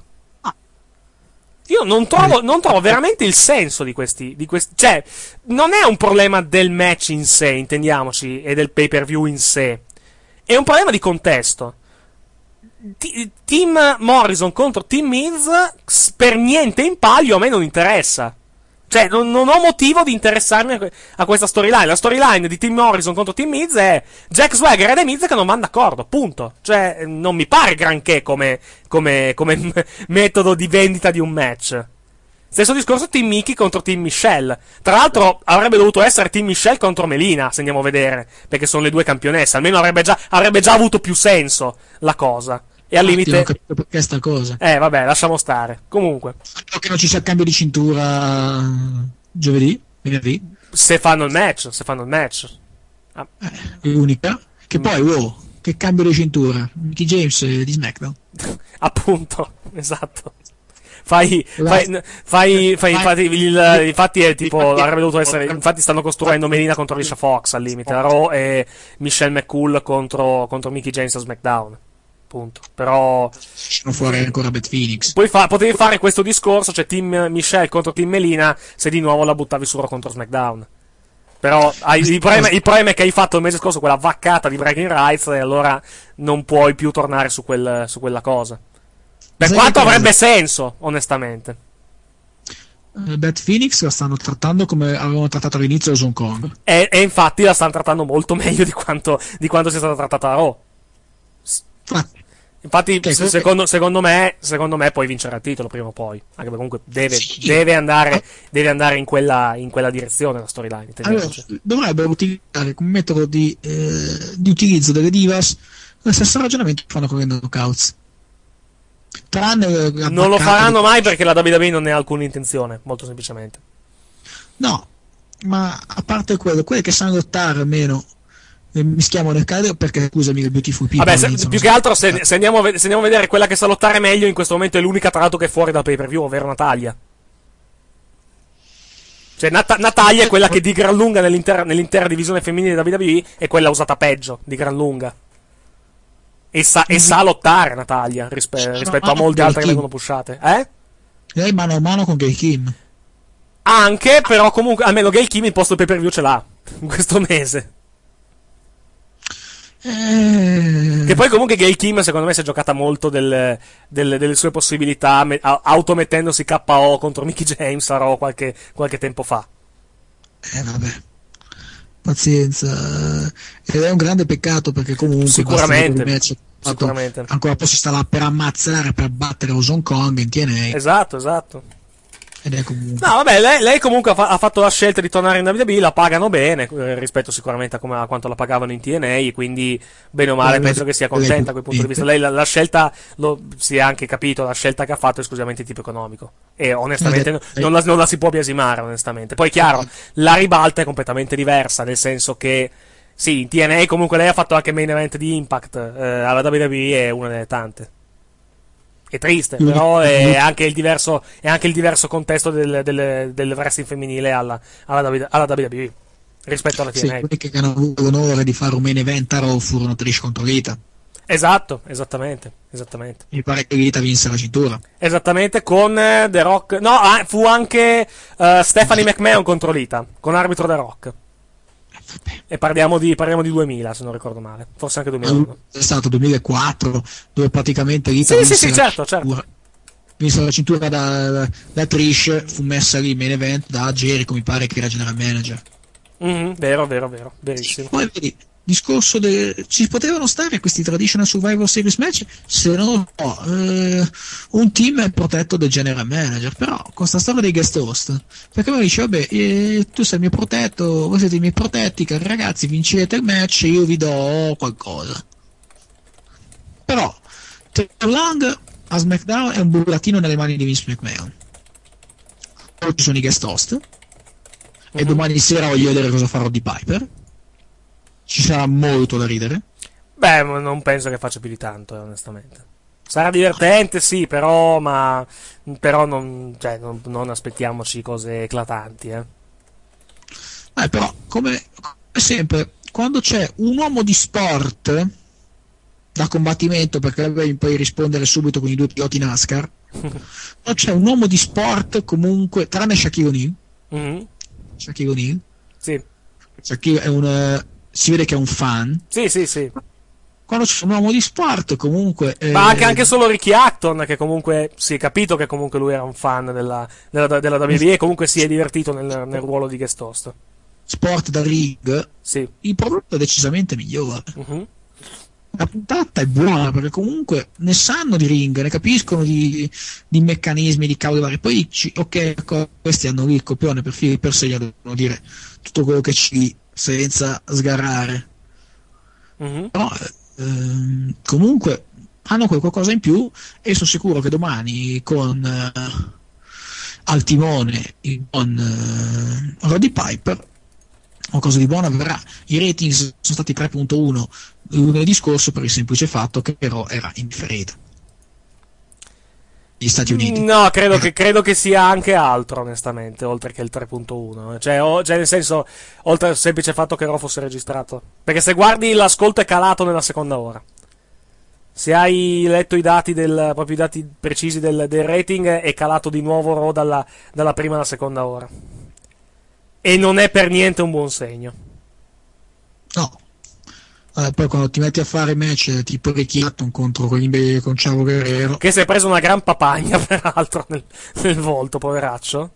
[SPEAKER 1] Io non trovo, non trovo, veramente il senso di questi, di questi. Cioè, non è un problema del match in sé, intendiamoci, e del pay per view in sé. È un problema di contesto. T- team Morrison contro Team Miz, per niente in palio, a me non interessa. Cioè, non, non, ho motivo di interessarmi a, a questa storyline. La storyline di Team Morrison contro Team Miz è Jack Swagger e The Miz che non vanno d'accordo. Punto. Cioè, non mi pare granché come, come, come metodo di vendita di un match. Stesso discorso Team Mickey contro Team Michelle. Tra l'altro avrebbe dovuto essere Team Michelle contro Melina, se andiamo a vedere, perché sono le due campionesse. Almeno avrebbe già, avrebbe già avuto più senso la cosa. E al limite. Non
[SPEAKER 2] capito perché sta cosa.
[SPEAKER 1] Eh, vabbè, lasciamo stare. Comunque.
[SPEAKER 2] Spero che non ci sia cambio di cintura giovedì, venerdì.
[SPEAKER 1] Se fanno il match, se fanno il match.
[SPEAKER 2] Ah. Eh, l'unica. Che mm. poi, wow, che cambio di cintura. Mickey James di SmackDown.
[SPEAKER 1] Appunto, esatto. Fai, fai, fai, fai, infatti, il, infatti è tipo, avrebbe dovuto essere, infatti stanno costruendo Melina contro Alicia Fox al limite, Raw e Michelle McCool contro, contro Mickey James a SmackDown appunto. Però.
[SPEAKER 2] Sono fuori ancora Beth Phoenix.
[SPEAKER 1] Poi fa, potevi fare questo discorso, cioè Team Michelle contro Team Melina, se di nuovo la buttavi su contro SmackDown. Però hai, il, problema, il, problema, è che hai fatto il mese scorso quella vaccata di Breaking Rights e allora non puoi più tornare su, quel, su quella cosa. Per Sai quanto avrebbe senso, onestamente.
[SPEAKER 2] Uh, Beth Phoenix la stanno trattando come avevano trattato all'inizio Hong Kong.
[SPEAKER 1] E, e, infatti la stanno trattando molto meglio di quanto, di quanto sia stata trattata a Raw
[SPEAKER 2] Infatti,
[SPEAKER 1] Infatti, se- secondo, secondo me, secondo me poi vincerà il titolo prima o poi. Anche perché comunque deve,
[SPEAKER 2] Sì.
[SPEAKER 1] deve andare, deve andare in, quella, in quella direzione la storyline.
[SPEAKER 2] allora, dovrebbero utilizzare come metodo di, eh, di utilizzo delle divas lo stesso ragionamento che fanno con le knockouts. Tranne eh,
[SPEAKER 1] non lo faranno mai perché la WWE non ne ha alcuna intenzione, molto semplicemente.
[SPEAKER 2] No, ma a parte quello, quelle che sanno lottare almeno eh, mischiamo nel caso perché scusami il Beautiful People
[SPEAKER 1] Vabbè, se- più che altro, se, se andiamo a, se andiamo a vedere quella che sa lottare meglio, in questo momento è l'unica tra l'altro che è fuori dal pay per view, ovvero Natalia. Cioè, Nat- Natalia è quella che di gran lunga nell'intera, nell'intera divisione femminile della WWE è quella usata peggio, di gran lunga. E sa, e sa lottare Natalia rispe- rispetto a molte altre che vengono pushate. Eh?
[SPEAKER 2] lei mano a mano con Gay Kim
[SPEAKER 1] Anche, però comunque, almeno Gail Kim il posto pay per view ce l'ha. In questo mese.
[SPEAKER 2] Eh,
[SPEAKER 1] Che poi comunque Gail Kim secondo me si è giocata molto del- del- delle sue possibilità me- automettendosi KO contro Mickey James a Raw qualche, qualche tempo fa.
[SPEAKER 2] eh, vabbè pazienza ed è un grande peccato perché comunque
[SPEAKER 1] Sicuramente,
[SPEAKER 2] match
[SPEAKER 1] sicuramente.
[SPEAKER 2] ancora poi si sta là per ammazzare per battere Ozone Kong in TNA
[SPEAKER 1] Esatto, esatto.
[SPEAKER 2] Ed è comunque
[SPEAKER 1] No, vabbè, lei, lei comunque ha, fa- ha fatto la scelta di tornare in WWE, la pagano bene, eh, rispetto sicuramente a, come- a quanto la pagavano in TNA, quindi bene o male
[SPEAKER 2] Eh,
[SPEAKER 1] penso che sia contenta a quel punto di vista. Lei la, la scelta, lo, si è anche capito, la scelta che ha fatto è esclusivamente di tipo economico. E onestamente no-
[SPEAKER 2] eh.
[SPEAKER 1] non, la, non la si può biasimare, onestamente. Poi chiaro, la ribalta è completamente diversa, nel senso che... Sì, in TNA comunque lei ha fatto anche main event di Impact, eh, alla WWE è una delle tante. È triste,
[SPEAKER 2] Mm.
[SPEAKER 1] però è anche il diverso, è anche il diverso contesto del, del, del wrestling femminile alla, alla, alla WWE rispetto alla
[SPEAKER 2] sì,
[SPEAKER 1] TNA.
[SPEAKER 2] quelli che hanno avuto l'onore di fare un main event a Raw furono Trish contro Rita
[SPEAKER 1] Esatto, esattamente, esattamente.
[SPEAKER 2] mi pare che Rita vinse la cintura
[SPEAKER 1] Esattamente con The Rock. No, ah, fu anche eh, Stephanie McMahon contro Lita, con arbitro The Rock. E parliamo di, parliamo di 2000, se non ricordo male. Forse anche 2001.
[SPEAKER 2] è stato 2004 dove praticamente Rita
[SPEAKER 1] Sì, sì, sì,
[SPEAKER 2] la
[SPEAKER 1] certo, certo.
[SPEAKER 2] cintura. vinse la cintura da, da Trish fu messa lì in main event da Jericho mi pare che era general manager
[SPEAKER 1] Mhm, vero, vero, vero, verissimo.
[SPEAKER 2] poi vedi discorso de... ci potevano stare questi traditional survivor series match se so, eh, un team è protetto dal general manager però con sta storia dei guest host perché mi dice vabbè eh, tu sei il mio protetto voi siete i miei protetti cari ragazzi vincete il match io vi do qualcosa. Però Taylor Lang a SmackDown è un burattino nelle mani di Vince McMahon. Poi ci sono i guest host e domani sera voglio vedere cosa farò di Piper ci sarà molto da ridere.
[SPEAKER 1] Beh, non penso che faccia più di tanto, eh, onestamente. Sarà divertente, sì, però, ma, però non, cioè, non, non aspettiamoci cose eclatanti, eh.
[SPEAKER 2] Eh, però, come, come sempre, quando c'è un uomo di sport da combattimento, perché lei puoi rispondere subito con i due piloti NASCAR, non c'è un uomo di sport comunque, tranne Shaquille O'Neal,
[SPEAKER 1] Mhm,
[SPEAKER 2] Shaquille O'Neal,
[SPEAKER 1] Sì,
[SPEAKER 2] Shaquille è un, eh, si vede che è un fan,
[SPEAKER 1] sì, sì, sì.
[SPEAKER 2] quando c'è un uomo di sport comunque... eh,
[SPEAKER 1] Ma anche, anche solo Ricky Acton, che comunque si è capito che comunque lui era un fan della, della, della WWE e comunque si è divertito nel, nel ruolo di guest host.
[SPEAKER 2] sport da ring,
[SPEAKER 1] Sì.
[SPEAKER 2] il prodotto è decisamente migliore.
[SPEAKER 1] Mhm.
[SPEAKER 2] La puntata è buona perché comunque ne sanno di ring, ne capiscono di, di meccanismi, di cavoli vari. Poi, ci- ok, questi hanno lì il copione per per segno, devono dire tutto quello che ci senza sgarrare.
[SPEAKER 1] Mhm.
[SPEAKER 2] Però, ehm, comunque, hanno qualcosa in più e sono sicuro che domani con eh, al timone il buon eh, Roddy Piper qualcosa di buono avverrà. I ratings sono stati 3.1 lunedì scorso per il semplice fatto che però era indifferita. Gli Stati Uniti.
[SPEAKER 1] No, credo che, credo che sia anche altro, onestamente, oltre che il 3.1. Cioè, o- cioè, nel senso, oltre al semplice fatto che Raw fosse registrato. Perché se guardi l'ascolto è calato nella seconda ora. Se hai letto i dati, del, proprio i dati precisi del, del rating, è calato di nuovo Raw dalla, dalla prima alla seconda ora. E non è per niente un buon segno.
[SPEAKER 2] No. Eh, poi quando ti metti a fare match tipo Ricky Hatton contro quelli con Ciao Guerrero,
[SPEAKER 1] Che si è preso una gran papagna, peraltro, nel, nel volto, poveraccio.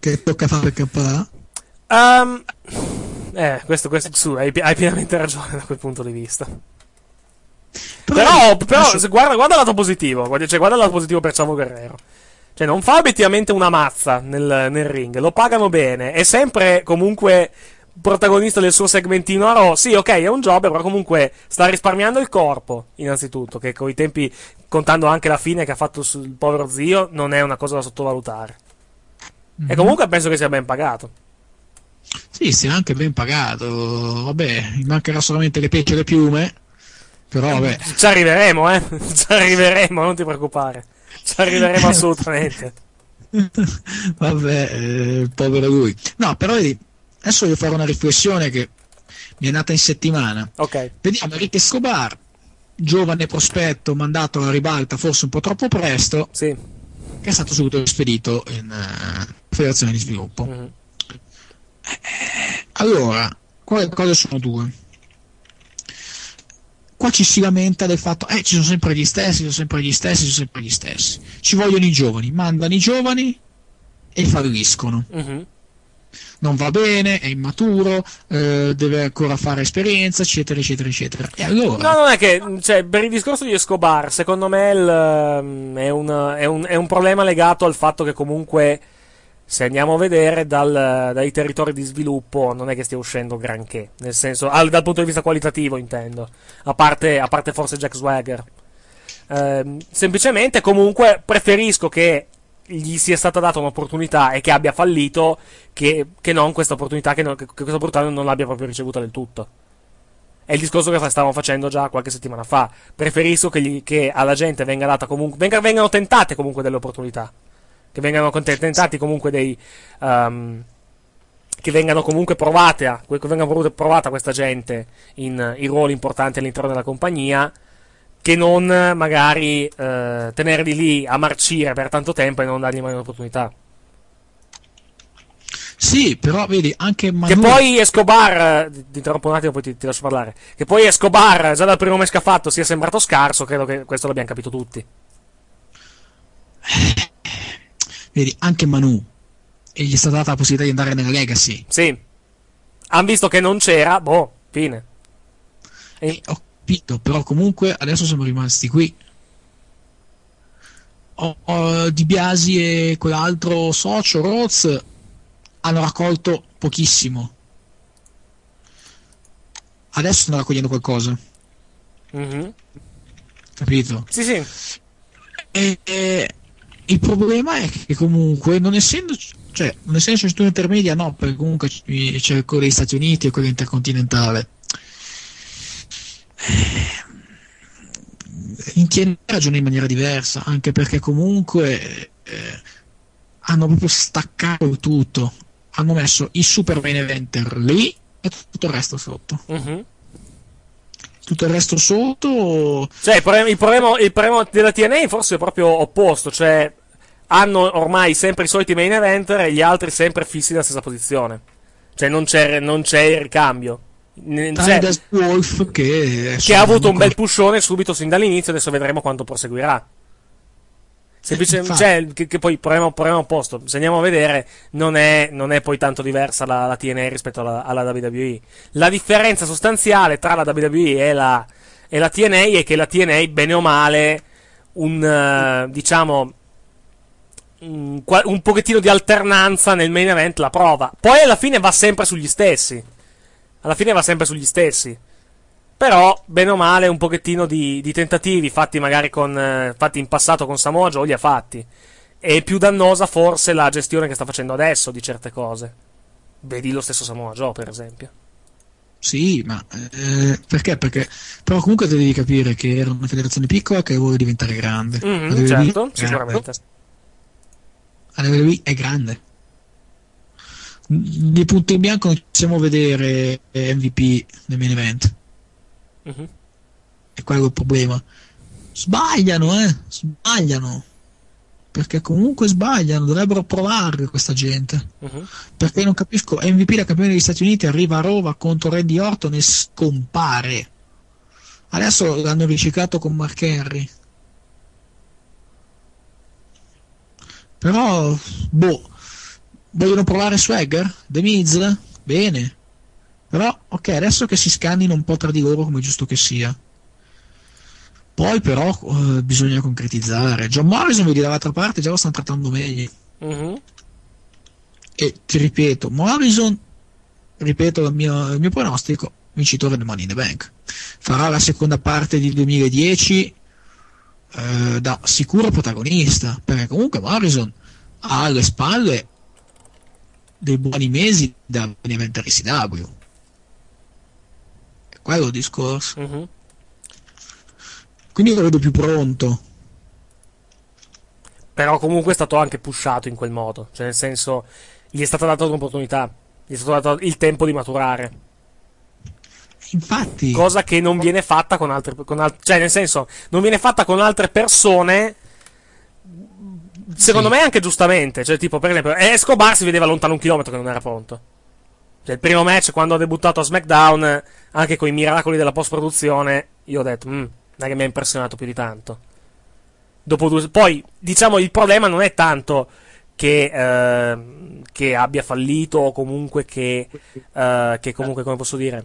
[SPEAKER 2] che tocca fare KA,
[SPEAKER 1] Ehm, eh, questo, questo, su, hai, hai pienamente ragione da quel punto di vista. Però, però se guarda, guarda il lato positivo. Guarda, cioè, guarda il lato positivo per Chavo Guerrero. Cioè, non fa obiettivamente una mazza nel, nel ring. Lo pagano bene. È sempre comunque protagonista del suo segmentino a Raw. Sì, ok, è un job, però comunque sta risparmiando il corpo, innanzitutto, che con i tempi, contando anche la fine che ha fatto sul povero zio, non è una cosa da sottovalutare. Mm-hmm. E comunque penso che sia ben pagato.
[SPEAKER 2] Sì, sia anche ben pagato. Vabbè, mancherà solamente le pecce e le piume. Però vabbè.
[SPEAKER 1] Ci arriveremo, eh. Ci arriveremo, non ti preoccupare. Ci arriveremo assolutamente.
[SPEAKER 2] vabbè, eh, povero lui. No, però vedi, adesso voglio fare una riflessione che mi è nata in settimana.
[SPEAKER 1] Ok.
[SPEAKER 2] Vediamo Enrique Escobar, giovane prospetto, mandato alla ribalta forse un po' troppo presto.
[SPEAKER 1] Sì.
[SPEAKER 2] Che è stato subito spedito in uh, Federazione di Sviluppo. Mm-hmm. Allora, qua le cose sono due. Qua ci si lamenta del fatto, eh, ci sono sempre gli stessi, ci sono sempre gli stessi, ci sono sempre gli stessi. Ci vogliono i giovani, mandano i giovani e falliscono.
[SPEAKER 1] Mm-hmm.
[SPEAKER 2] Non va bene, è immaturo, eh, deve ancora fare esperienza, eccetera, eccetera, eccetera. E allora?
[SPEAKER 1] No, non è che, cioè, per il discorso di Escobar, secondo me il, um, è, un, è, un, è un problema legato al fatto che comunque se andiamo a vedere dal, dai territori di sviluppo non è che stia uscendo granché, nel senso, al, dal punto di vista qualitativo intendo, a parte, a parte forse Jack Swagger. Eh, semplicemente comunque preferisco che gli sia stata data un'opportunità e che abbia fallito che, che non questa opportunità, che, non, che questa opportunità non l'abbia proprio ricevuta del tutto. È il discorso che stavamo facendo già qualche settimana fa. Preferisco che, gli, che alla gente venga data comunque, venga, vengano tentate comunque delle opportunità che vengano tentati comunque dei um, che vengano comunque provate a, che venga provata questa gente in, in ruoli importanti all'interno della compagnia che non magari eh, tenerli lì a marcire per tanto tempo e non dargli mai un'opportunità.
[SPEAKER 2] Sì, però vedi, anche
[SPEAKER 1] Manu... Che poi Escobar, ti interrompo un attimo poi ti, ti, lascio parlare, che poi Escobar già dal primo mese che ha fatto sia sembrato scarso, credo che questo l'abbiamo capito tutti.
[SPEAKER 2] vedi, anche Manu, e gli è stata data la possibilità di andare nella Legacy.
[SPEAKER 1] Sì. Hanno visto che non c'era, boh, fine.
[SPEAKER 2] E... Eh, ho capito, però comunque adesso siamo rimasti qui. Oh, oh, Di Biasi e quell'altro socio, Roz, hanno raccolto pochissimo. Adesso stanno raccogliendo qualcosa.
[SPEAKER 1] Mm-hmm.
[SPEAKER 2] Capito?
[SPEAKER 1] Sì, sì.
[SPEAKER 2] E, e, il problema è che comunque, non essendo, cioè, non essendo struttura intermedia, no, perché comunque c'è quello degli Stati Uniti e quello intercontinentale. Eh, in ragione in maniera diversa, anche perché comunque eh, hanno proprio staccato il tutto. Hanno messo il super main eventer lì e tutto il resto sotto.
[SPEAKER 1] Uh-huh.
[SPEAKER 2] Tutto il resto sotto.
[SPEAKER 1] Cioè, il problema, il, problema, il problema, della TNA forse è proprio opposto. Cioè, hanno ormai sempre i soliti main eventer e gli altri sempre fissi nella stessa posizione. Cioè, non c'è, non c'è il ricambio.
[SPEAKER 2] Cioè, Wolf che,
[SPEAKER 1] che ha avuto un bel pushone subito sin dall'inizio. Adesso vedremo quanto proseguirà. Semplicemente, cioè, che, che, poi il problema, problema, opposto, se andiamo a vedere, non è, non è poi tanto diversa la, la TNA rispetto alla, alla, WWE. La differenza sostanziale tra la WWE e la, e la TNA è che la TNA, bene o male, un, uh, diciamo, un, un pochettino di alternanza nel main event la prova. Poi alla fine va sempre sugli stessi. Alla fine va sempre sugli stessi. Però, bene o male, un pochettino di, di tentativi fatti magari con, eh, fatti in passato con Samoa Joe li ha fatti. È più dannosa forse la gestione che sta facendo adesso di certe cose. Vedi lo stesso Samoa Joe, per esempio.
[SPEAKER 2] Sì, ma eh, perché? Perché però comunque devi capire che era una federazione piccola che vuole diventare grande.
[SPEAKER 1] Mm-hmm, certo, sicuramente.
[SPEAKER 2] La WWE è grande. Di punto in bianco non possiamo vedere MVP nel main event.
[SPEAKER 1] Uh-huh.
[SPEAKER 2] È quello il problema. Sbagliano, eh? Sbagliano. Perché comunque sbagliano, dovrebbero provare questa gente.
[SPEAKER 1] Uh-huh.
[SPEAKER 2] Perché non capisco, MVP da campione degli Stati Uniti arriva a Rova contro Randy Orton e scompare. Adesso l'hanno riciclato con Mark Henry. Però, boh, vogliono provare Swagger? The Miz? Bene. Però, ok, adesso che si scannino un po' tra di loro come giusto che sia. Poi però eh, bisogna concretizzare. John Morrison, vedi dall'altra parte, già lo stanno trattando meglio.
[SPEAKER 1] Mhm.
[SPEAKER 2] E ti ripeto, Morrison, ripeto il mio, il mio pronostico, vincitore del Money in the Bank. Farà la seconda parte di 2010 eh, da sicuro protagonista, perché comunque Morrison ha alle spalle dei buoni mesi da diventare CW. È quello il discorso.
[SPEAKER 1] Mhm.
[SPEAKER 2] Quindi lo vedo più pronto.
[SPEAKER 1] Però comunque è stato anche pushato in quel modo. Cioè, nel senso, gli è stata data un'opportunità. Gli è stato dato il tempo di maturare.
[SPEAKER 2] Infatti,
[SPEAKER 1] Cosa che non viene fatta con altre. Con al- cioè, nel senso, non viene fatta con altre persone. Secondo
[SPEAKER 2] Sì.
[SPEAKER 1] me anche giustamente. Cioè, tipo, per esempio, Escobar si vedeva lontano un chilometro che non era pronto. Cioè, il primo match, quando ha debuttato a SmackDown, anche con i miracoli della post-produzione, io ho detto, "Mm, non è che mi ha impressionato più di tanto. Dopo due, poi, diciamo, il problema non è tanto che, ehm, che abbia fallito o comunque che, eh, che comunque, come posso dire,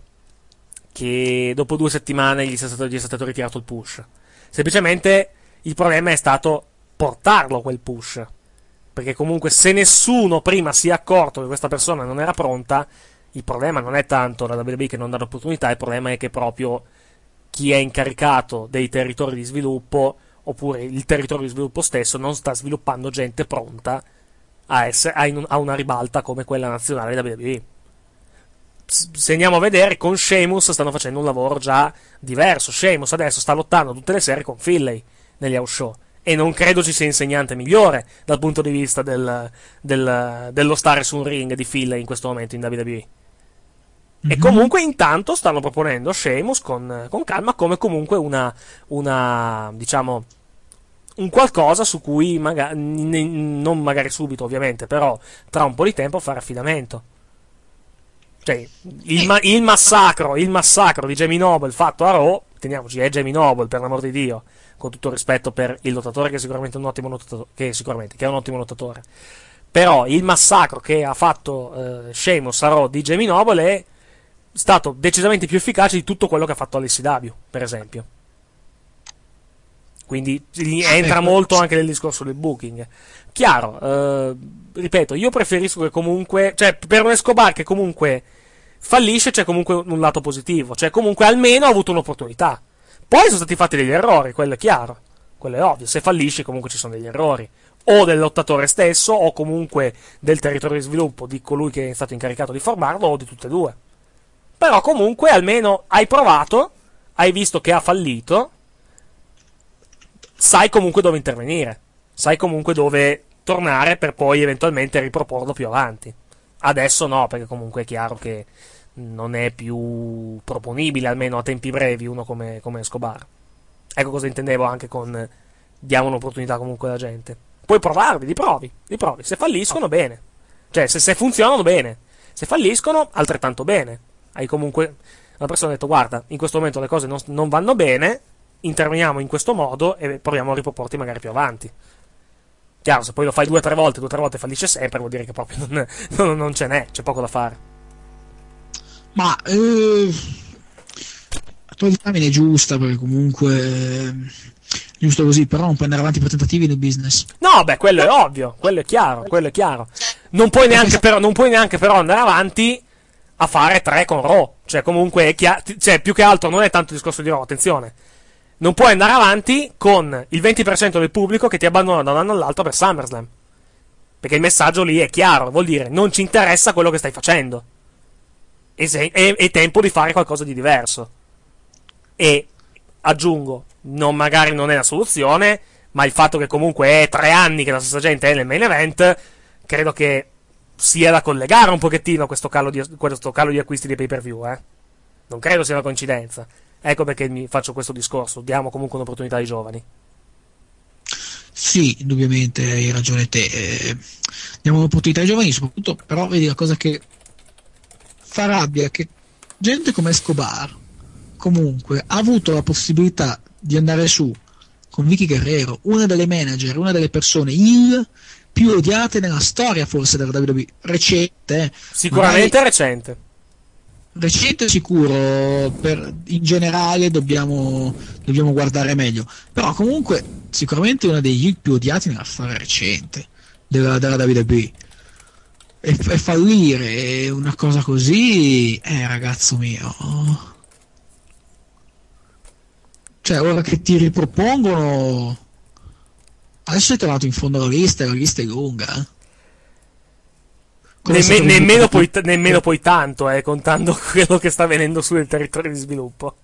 [SPEAKER 1] che dopo due settimane gli sia stato, gli sia stato ritirato il push. Semplicemente il problema è stato portarlo quel push. Perché comunque se nessuno prima si è accorto che questa persona non era pronta, il problema non è tanto la WWE che non dà l'opportunità, il problema è che proprio chi è incaricato dei territori di sviluppo, oppure il territorio di sviluppo stesso, non sta sviluppando gente pronta a, essere, a, in- a una ribalta come quella nazionale WWE. S- Se andiamo a vedere, con Sheamus stanno facendo un lavoro già diverso. Sheamus adesso sta lottando tutte le sere con Finlay negli house show. E non credo ci sia insegnante migliore dal punto di vista del- del- dello stare su un ring di Finlay in questo momento in WWE. E comunque intanto stanno proponendo Sheamus con, con calma come comunque una, una diciamo, un qualcosa su cui magari, non magari subito ovviamente, però tra un po' di tempo fare affidamento. Cioè, il, ma- il massacro, il massacro di Jamie Noble fatto a Raw, teniamoci, è Jamie Noble, per l'amor di Dio, con tutto rispetto per il lottatore che è sicuramente un ottimo lottatore, che, sicuramente, che è un ottimo lottatore. Però il massacro che ha fatto eh, Sheamus Raw di Jamie Noble è stato decisamente più efficace di tutto quello che ha fatto all'SCW, per esempio. Quindi entra molto anche nel discorso del booking. Chiaro, eh, ripeto, io preferisco che comunque, cioè per un Escobar che comunque fallisce c'è comunque un lato positivo, cioè comunque almeno ha avuto un'opportunità. Poi sono stati fatti degli errori, quello è chiaro, quello è ovvio, se fallisce comunque ci sono degli errori, o del lottatore stesso o comunque del territorio di sviluppo di colui che è stato incaricato di formarlo o di tutte e due. Però comunque almeno hai provato, hai visto che ha fallito, sai comunque dove intervenire, sai comunque dove tornare per poi eventualmente riproporlo più avanti. Adesso no, perché comunque è chiaro che non è più proponibile, almeno a tempi brevi, uno come, come Escobar. Ecco cosa intendevo anche con diamo un'opportunità comunque alla gente. Puoi provarli, li provi, li provi. Se falliscono, bene. Cioè, se, se funzionano, bene. Se falliscono, altrettanto bene. Hai comunque una persona ha detto, guarda, in questo momento le cose non, non vanno bene, interveniamo in questo modo e proviamo a riproporti magari più avanti. Chiaro, se poi lo fai due o tre volte, due o tre volte fallisce sempre, vuol dire che proprio non, non, non ce n'è, c'è poco da fare.
[SPEAKER 2] Ma eh, disamine è giusta perché comunque eh, giusto così, però non puoi andare avanti per tentativi nel business.
[SPEAKER 1] No, beh, quello è ovvio, quello è chiaro, quello è chiaro. Non puoi neanche però, non puoi neanche però andare avanti a fare tre con Raw. Cioè, comunque, è chiaro, cioè, più che altro non è tanto il discorso di Raw, attenzione. Non puoi andare avanti con il 20% del pubblico che ti abbandona da un anno all'altro per SummerSlam. Perché il messaggio lì è chiaro, vuol dire non ci interessa quello che stai facendo. È, è tempo di fare qualcosa di diverso. E aggiungo, non magari non è la soluzione, ma il fatto che comunque è tre anni che la stessa gente è nel main event, credo che sia da collegare un pochettino a questo calo di, questo calo di acquisti di pay per view, eh. Non credo sia una coincidenza. Ecco perché mi faccio questo discorso. Diamo comunque un'opportunità ai giovani.
[SPEAKER 2] Sì, indubbiamente hai ragione te. Eh, diamo un'opportunità ai giovani, soprattutto, però vedi la cosa che fa rabbia che gente come Escobar comunque ha avuto la possibilità di andare su con Vicky Guerrero, una delle manager, una delle persone il più odiate nella storia forse della WWE recente. eh.
[SPEAKER 1] Sicuramente
[SPEAKER 2] Magari-
[SPEAKER 1] recente.
[SPEAKER 2] recente sicuro, per, in generale dobbiamo, dobbiamo guardare meglio, però comunque sicuramente uno degli più odiati nella storia recente della, della WWE. E, e fallire una cosa così, eh ragazzo mio. Cioè, ora che ti ripropongono. Adesso sei trovato in fondo alla lista la lista è lunga. Eh?
[SPEAKER 1] Nemme, nemmeno, poi, nemmeno poi tanto, eh, contando quello che sta venendo su nel territorio di sviluppo.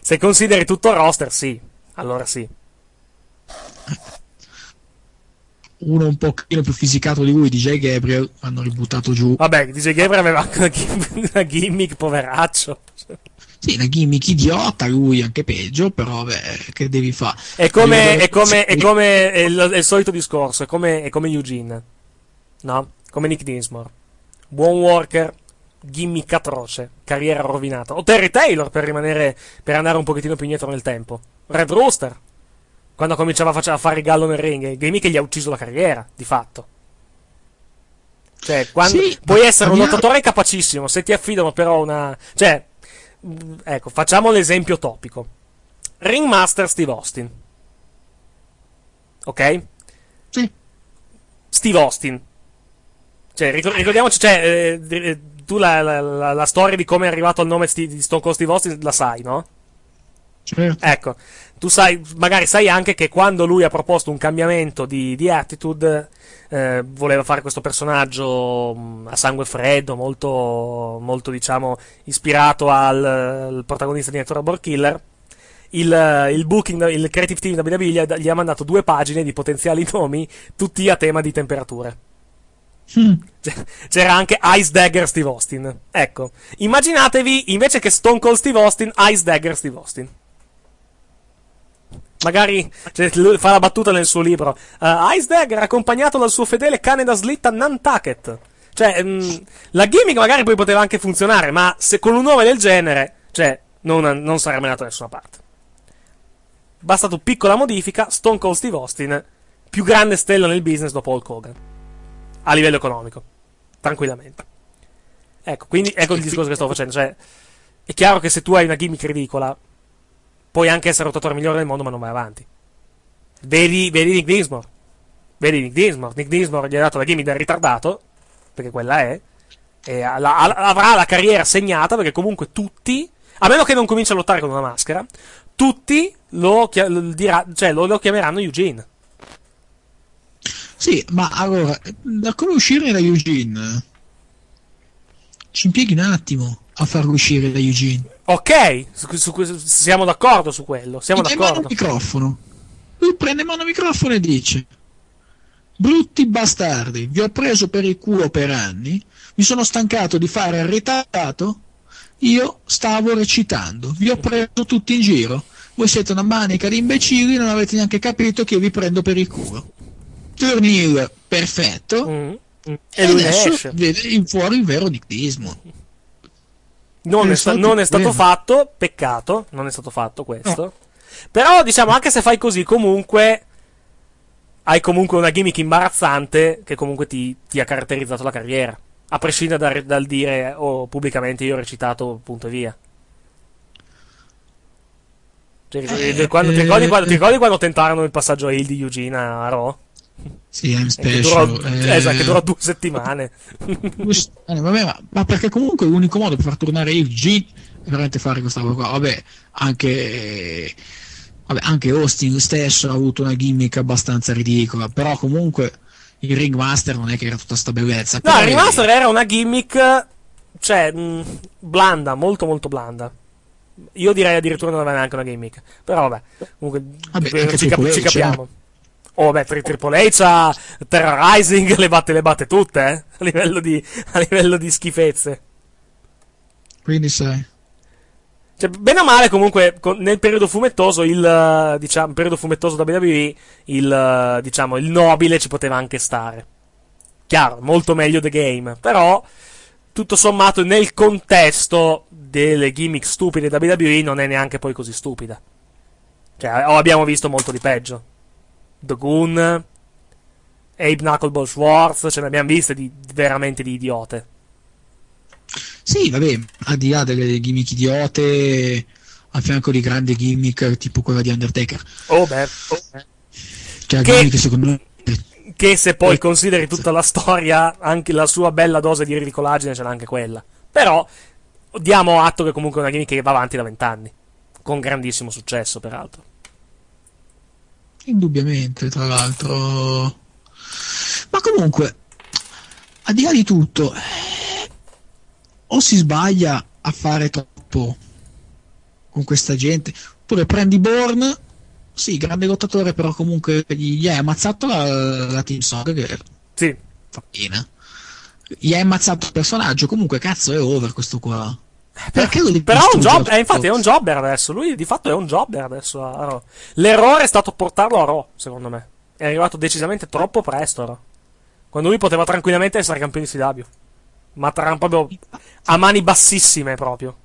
[SPEAKER 1] Se consideri tutto il roster, sì. Allora sì.
[SPEAKER 2] Uno un pochino più fisicato di lui, DJ Gabriel, hanno ributtato giù.
[SPEAKER 1] Vabbè, DJ Gabriel aveva anche una gimmick, una gimmick poveraccio.
[SPEAKER 2] Sì, una gimmick idiota, lui anche peggio, però beh, che devi fare?
[SPEAKER 1] È come, è come, è come è il, è il, solito discorso, è come, è come Eugene, no? Come Nick Dinsmore. Buon worker, gimmick atroce, carriera rovinata. O Terry Taylor per rimanere, per andare un pochettino più indietro nel tempo. Red Rooster, quando cominciava a fare il gallo nel ring, il gimmick gli ha ucciso la carriera, di fatto. Cioè, quando, sì, puoi essere un lottatore capacissimo, se ti affidano però una... Cioè, ecco, facciamo l'esempio topico. Ringmaster Steve Austin. Ok?
[SPEAKER 2] Sì.
[SPEAKER 1] Steve Austin. Cioè, ricordiamoci, cioè, eh, eh, tu la, la, la, la, storia di come è arrivato il nome di Stone Cold Steve Austin la sai, no?
[SPEAKER 2] Certo.
[SPEAKER 1] Ecco, tu sai, magari sai anche che quando lui ha proposto un cambiamento di, di attitude, eh, voleva fare questo personaggio mm, a sangue freddo, molto, molto diciamo, ispirato al, al protagonista di Natural Killer. Il, il, booking, il creative team da WWE gli ha mandato due pagine di potenziali nomi, tutti a tema di temperature.
[SPEAKER 2] Hmm.
[SPEAKER 1] C'era anche Ice Dagger Steve Austin. Ecco, immaginatevi invece che Stone Cold Steve Austin, Ice Dagger Steve Austin. Magari cioè, fa la battuta nel suo libro. Uh, Ice Dagger accompagnato dal suo fedele cane da slitta Nantucket. Cioè, mh, mm, la gimmick magari poi poteva anche funzionare, ma se con un nome del genere, cioè, non, non sarebbe andato da nessuna parte. Bastato piccola modifica, Stone Cold Steve Austin, più grande stella nel business dopo Hulk Hogan. A livello economico. Tranquillamente. Ecco, quindi ecco il discorso che sto facendo. Cioè, è chiaro che se tu hai una gimmick ridicola, puoi anche essere il lottatore migliore del mondo, ma non vai avanti. Vedi, vedi Nick Dinsmore. Vedi Nick Dinsmore. Nick Dinsmore gli ha dato la gimmick del ritardato, perché quella è, e la, avrà la carriera segnata, perché comunque tutti, a meno che non cominci a lottare con una maschera, tutti lo, dirà, cioè, lo, lo chiameranno Eugene.
[SPEAKER 2] Sì, ma allora, da come uscire da Eugene? Ci impieghi un attimo a farlo uscire da Eugene.
[SPEAKER 1] Ok, su, su, siamo d'accordo su quello. Siamo
[SPEAKER 2] Prende
[SPEAKER 1] d'accordo.
[SPEAKER 2] mano microfono. Lui prende mano microfono e dice: Brutti bastardi, vi ho preso per il culo per anni. Mi sono stancato di fare il ritardato. Io stavo recitando. Vi ho preso tutti in giro. Voi siete una manica di imbecilli, non avete neanche capito che io vi prendo per il culo. Turnil perfetto. Mm.
[SPEAKER 1] Mm. E, e adesso
[SPEAKER 2] vede in fuori il vero Nick Dismore.
[SPEAKER 1] Non, è, sta- non è, stato fatto, peccato, non è stato fatto questo. No. Però, diciamo, anche se fai così, comunque hai comunque una gimmick imbarazzante che comunque ti, ti ha caratterizzato la carriera. A prescindere da, dal dire oh, pubblicamente io ho recitato, punto e via. Cioè, eh, quando, ti, ricordi, quando, ti, ricordi, quando, tentarono il passaggio a Hill di Eugene a Raw?
[SPEAKER 2] Sì, I'm special.
[SPEAKER 1] Che durò, eh... Esatto, che durò due settimane.
[SPEAKER 2] due settimane vabbè, ma, ma, perché comunque l'unico modo per far tornare il G è veramente fare questa roba qua. Vabbè, anche, vabbè, anche Austin stesso ha avuto una gimmick abbastanza ridicola, però comunque il Ringmaster non è che era tutta sta bellezza.
[SPEAKER 1] No, il Ringmaster era una gimmick, cioè, mh, blanda, molto molto blanda. Io direi addirittura non aveva neanche una gimmick. Però vabbè, comunque
[SPEAKER 2] vabbè,
[SPEAKER 1] ci, cap- ci capiamo. Oh, beh, Triple H ha Terrorizing le batte, le batte tutte, eh? A livello di, a livello di schifezze.
[SPEAKER 2] Quindi sai.
[SPEAKER 1] Cioè, bene o male, comunque, nel periodo fumettoso, il, diciamo, periodo fumettoso da WWE, il, diciamo, il nobile ci poteva anche stare. Chiaro, molto meglio The Game, però, tutto sommato, nel contesto delle gimmick stupide da WWE, non è neanche poi così stupida. Cioè, abbiamo visto molto di peggio. The Goon, Abe Knuckleball Schwartz, ce ne abbiamo viste di, veramente di idiote.
[SPEAKER 2] Sì, vabbè, al di là delle gimmick idiote, a fianco di grandi gimmick tipo quella di Undertaker.
[SPEAKER 1] Oh beh, oh, beh.
[SPEAKER 2] Cioè,
[SPEAKER 1] Che-
[SPEAKER 2] gimmick secondo me...
[SPEAKER 1] che se poi consideri tutta la storia, anche la sua bella dose di ridicolaggine ce l'ha anche quella. Però diamo atto che comunque è una gimmick che va avanti da vent'anni, con grandissimo successo peraltro.
[SPEAKER 2] Indubbiamente, tra l'altro. Ma comunque, al di là di tutto, o si sbaglia a fare troppo con questa gente, oppure prendi Born, sì, grande lottatore, però comunque gli, gli hai ammazzato la, la Team Song che
[SPEAKER 1] Sì,
[SPEAKER 2] fa bene. Gli hai ammazzato il personaggio, comunque cazzo è over questo qua. Perché devi
[SPEAKER 1] però è un job, eh, infatti è un jobber adesso. Lui di fatto è un jobber adesso a Raw. L'errore è stato portarlo a Raw, secondo me. È arrivato decisamente troppo presto a Raw. Quando lui poteva tranquillamente essere campione di CW. Ma tra proprio a mani bassissime proprio.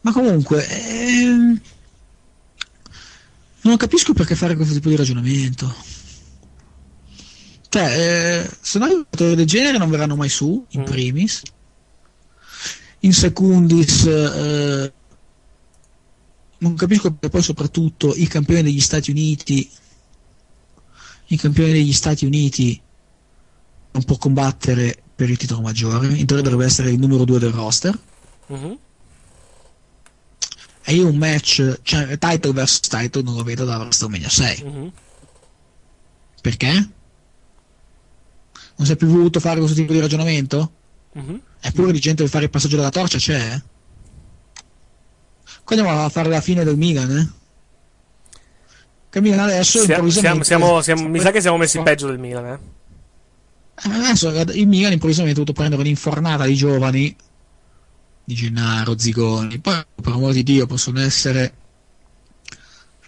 [SPEAKER 2] Ma comunque, ehm, non capisco perché fare questo tipo di ragionamento. Cioè, eh, se no i giocatori del genere non verranno mai su, in
[SPEAKER 1] Mm.
[SPEAKER 2] primis. In secundis, eh, non capisco perché poi soprattutto i campioni degli Stati Uniti, i campioni degli Stati Uniti non può combattere per il titolo maggiore, in teoria dovrebbe essere il numero 2 del roster.
[SPEAKER 1] Mhm.
[SPEAKER 2] E io un match, cioè title vs title, non lo vedo da WrestleMania 6.
[SPEAKER 1] Mhm.
[SPEAKER 2] Perché? Non si è più voluto fare questo tipo di ragionamento?
[SPEAKER 1] Mhm.
[SPEAKER 2] Eppure di gente per fare il passaggio della torcia c'è. eh? Qua andiamo a fare la fine del Milan, eh? Che Milan adesso
[SPEAKER 1] Siamo-
[SPEAKER 2] improvvisamente...
[SPEAKER 1] siamo- siamo- siamo- mi sa che siamo messi peggio del Milan, eh.
[SPEAKER 2] Eh, Adesso il Milan improvvisamente ha dovuto prendere un'infornata di giovani, di Gennaro, Zigoni, poi per amor di Dio possono essere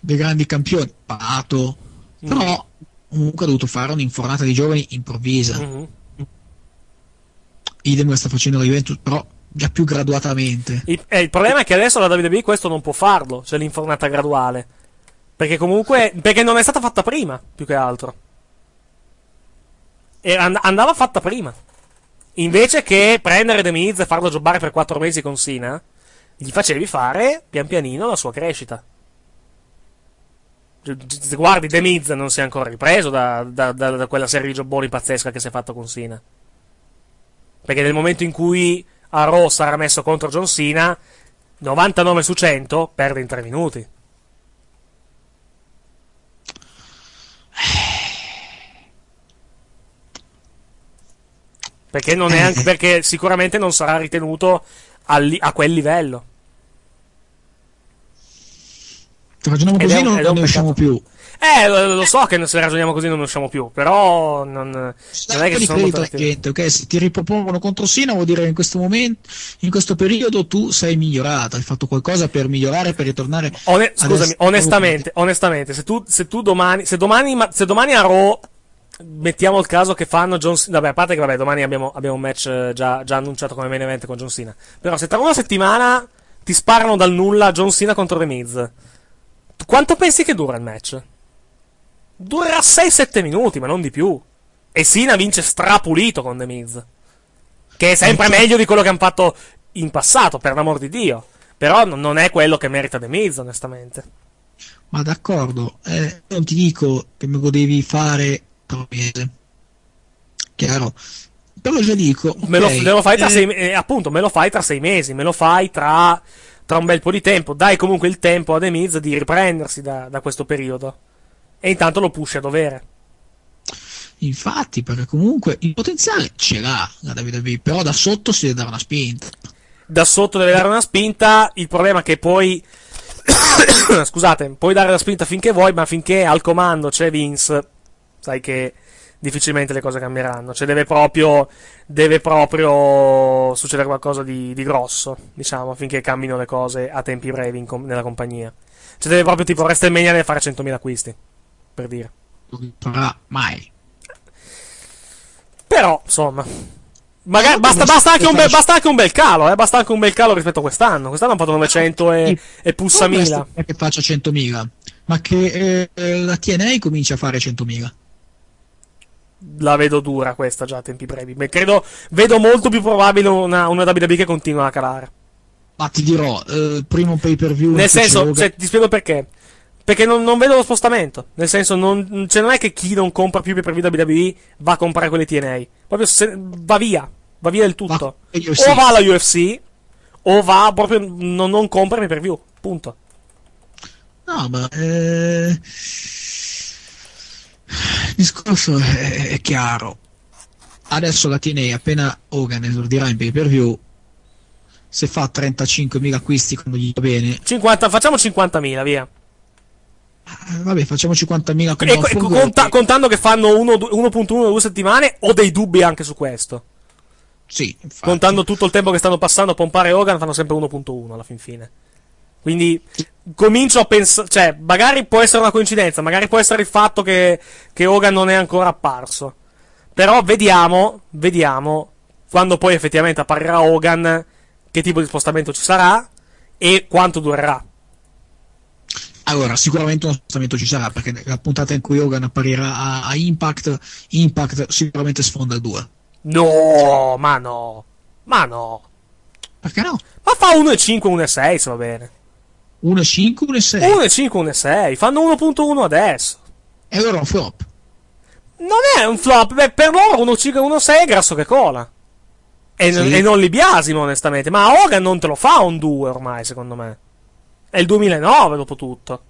[SPEAKER 2] dei grandi campioni, Pato, però comunque ha dovuto fare un'infornata di giovani improvvisa.
[SPEAKER 1] Mhm.
[SPEAKER 2] Idem lo sta facendo la Juventus, però già più graduatamente.
[SPEAKER 1] Il, eh, il problema è che adesso la WWE questo non può farlo, cioè l'infornata graduale. Perché comunque. Perché non è stata fatta prima, più che altro. E and- andava fatta prima. Invece che prendere The Miz e farlo giocare per 4 mesi con Sina, gli facevi fare pian pianino la sua crescita. Guardi The Miz non si è ancora ripreso da, da- da- da quella serie di jobboni pazzesca che si è fatto con Sina. Perché nel momento in cui a Raw sarà messo contro John Cena, 99 su 100 perde in 3 minuti. Perché, non è anche, perché sicuramente non sarà ritenuto al li- a quel livello.
[SPEAKER 2] Se ragioniamo così
[SPEAKER 1] un-
[SPEAKER 2] non, non ne usciamo più.
[SPEAKER 1] Eh, lo, so che se ragioniamo così non ne usciamo più, però non, non è che ci sono molto
[SPEAKER 2] gente, ok? Se ti ripropongono contro Sina vuol dire che in questo momento, in questo periodo tu sei migliorato, hai fatto qualcosa per migliorare, per ritornare
[SPEAKER 1] One- scusami, onestamente, onestamente, se tu, se tu domani, se domani, ma- se domani a Raw mettiamo il caso che fanno John Cena, vabbè, a parte che vabbè, domani abbiamo, abbiamo un match eh, già, già annunciato come main event con John Cena, però se tra una settimana ti sparano dal nulla John Cena contro The Miz, quanto pensi che dura il match? Durerà 6-7 minuti, ma non di più. E Cena vince strapulito con The Miz. Che è sempre meglio di quello che hanno fatto in passato, per l'amor di Dio. Però non- è quello che merita The Miz, onestamente.
[SPEAKER 2] Ma d'accordo, eh, non ti dico che me lo devi fare tra un mese. Chiaro. Però già dico.
[SPEAKER 1] Me lo, me lo fai tra
[SPEAKER 2] eh,
[SPEAKER 1] sei, eh, appunto, me lo fai tra sei mesi, me lo fai tra, tra un bel po' di tempo. Dai comunque il tempo a The Miz di riprendersi da, da questo periodo. E intanto lo pushi a dovere.
[SPEAKER 2] Infatti, perché comunque il potenziale ce l'ha la WWE, però da sotto si deve dare una spinta.
[SPEAKER 1] Da sotto deve dare una spinta. Il problema è che poi. Scusate, puoi dare la spinta finché vuoi, ma finché al comando c'è Vince, sai che difficilmente le cose cambieranno. Cioè, deve proprio. Deve proprio succedere qualcosa di, di grosso, diciamo, finché cambino le cose a tempi brevi in com- nella compagnia. Cioè, deve proprio tipo WrestleMania deve fare 100.000 acquisti. Per dire.
[SPEAKER 2] Non farà mai.
[SPEAKER 1] Però, insomma. Magari, basta, basta, anche un bel,
[SPEAKER 2] faccio-
[SPEAKER 1] basta anche un bel calo, eh. Basta anche un bel calo rispetto a quest'anno. Quest'anno hanno fatto 900 e, e pussa
[SPEAKER 2] Non
[SPEAKER 1] 1000.
[SPEAKER 2] basta che faccia 100.000, ma che eh, la TNA comincia a fare 100.000.
[SPEAKER 1] la vedo dura questa già a tempi brevi. Beh, credo, vedo molto più probabile una, una WWE che continua a calare.
[SPEAKER 2] Ma ti dirò, eh, primo pay per view.
[SPEAKER 1] Nel senso, cioè, ti spiego perché. Perché non, non, vedo lo spostamento. Nel senso, non, cioè non è che chi non compra più pay per view WWE va a comprare quelle TNA. Proprio se, va via. Va via del tutto. O va alla UFC, o va proprio. Non, non compra pay per view. Punto.
[SPEAKER 2] No, ma. Eh... Il discorso è, è chiaro. Adesso la TNA, appena Hogan esordirà in pay per view, se fa 35.000 acquisti quando gli va bene.
[SPEAKER 1] 50, facciamo 50.000 via.
[SPEAKER 2] Eh, vabbè facciamo 50.000
[SPEAKER 1] e, e, conta, contando che fanno 1.1 due settimane ho dei dubbi anche su questo.
[SPEAKER 2] Sì infatti.
[SPEAKER 1] contando tutto il tempo che stanno passando a pompare Hogan fanno sempre 1.1 alla fin fine. Quindi comincio a pensare cioè magari può essere una coincidenza magari può essere il fatto che, che Hogan non è ancora apparso però vediamo vediamo quando poi effettivamente apparirà Hogan che tipo di spostamento ci sarà e quanto durerà.
[SPEAKER 2] Allora, sicuramente uno spostamento ci sarà, perché la puntata in cui Hogan apparirà a, a Impact, Impact sicuramente sfonda il 2.
[SPEAKER 1] No, ma no, ma no.
[SPEAKER 2] Perché no?
[SPEAKER 1] Ma fa 1,5, 1,6 se va bene.
[SPEAKER 2] 1,5, 1,6?
[SPEAKER 1] 1,5, 1,6, fanno 1.1 adesso.
[SPEAKER 2] E allora è un flop.
[SPEAKER 1] Non è un flop, beh, per loro 1,5, 1,6 è grasso che cola. E, sì. e non li biasimo, onestamente. Ma Hogan non te lo fa un 2 ormai, secondo me. È il 2009, dopo tutto.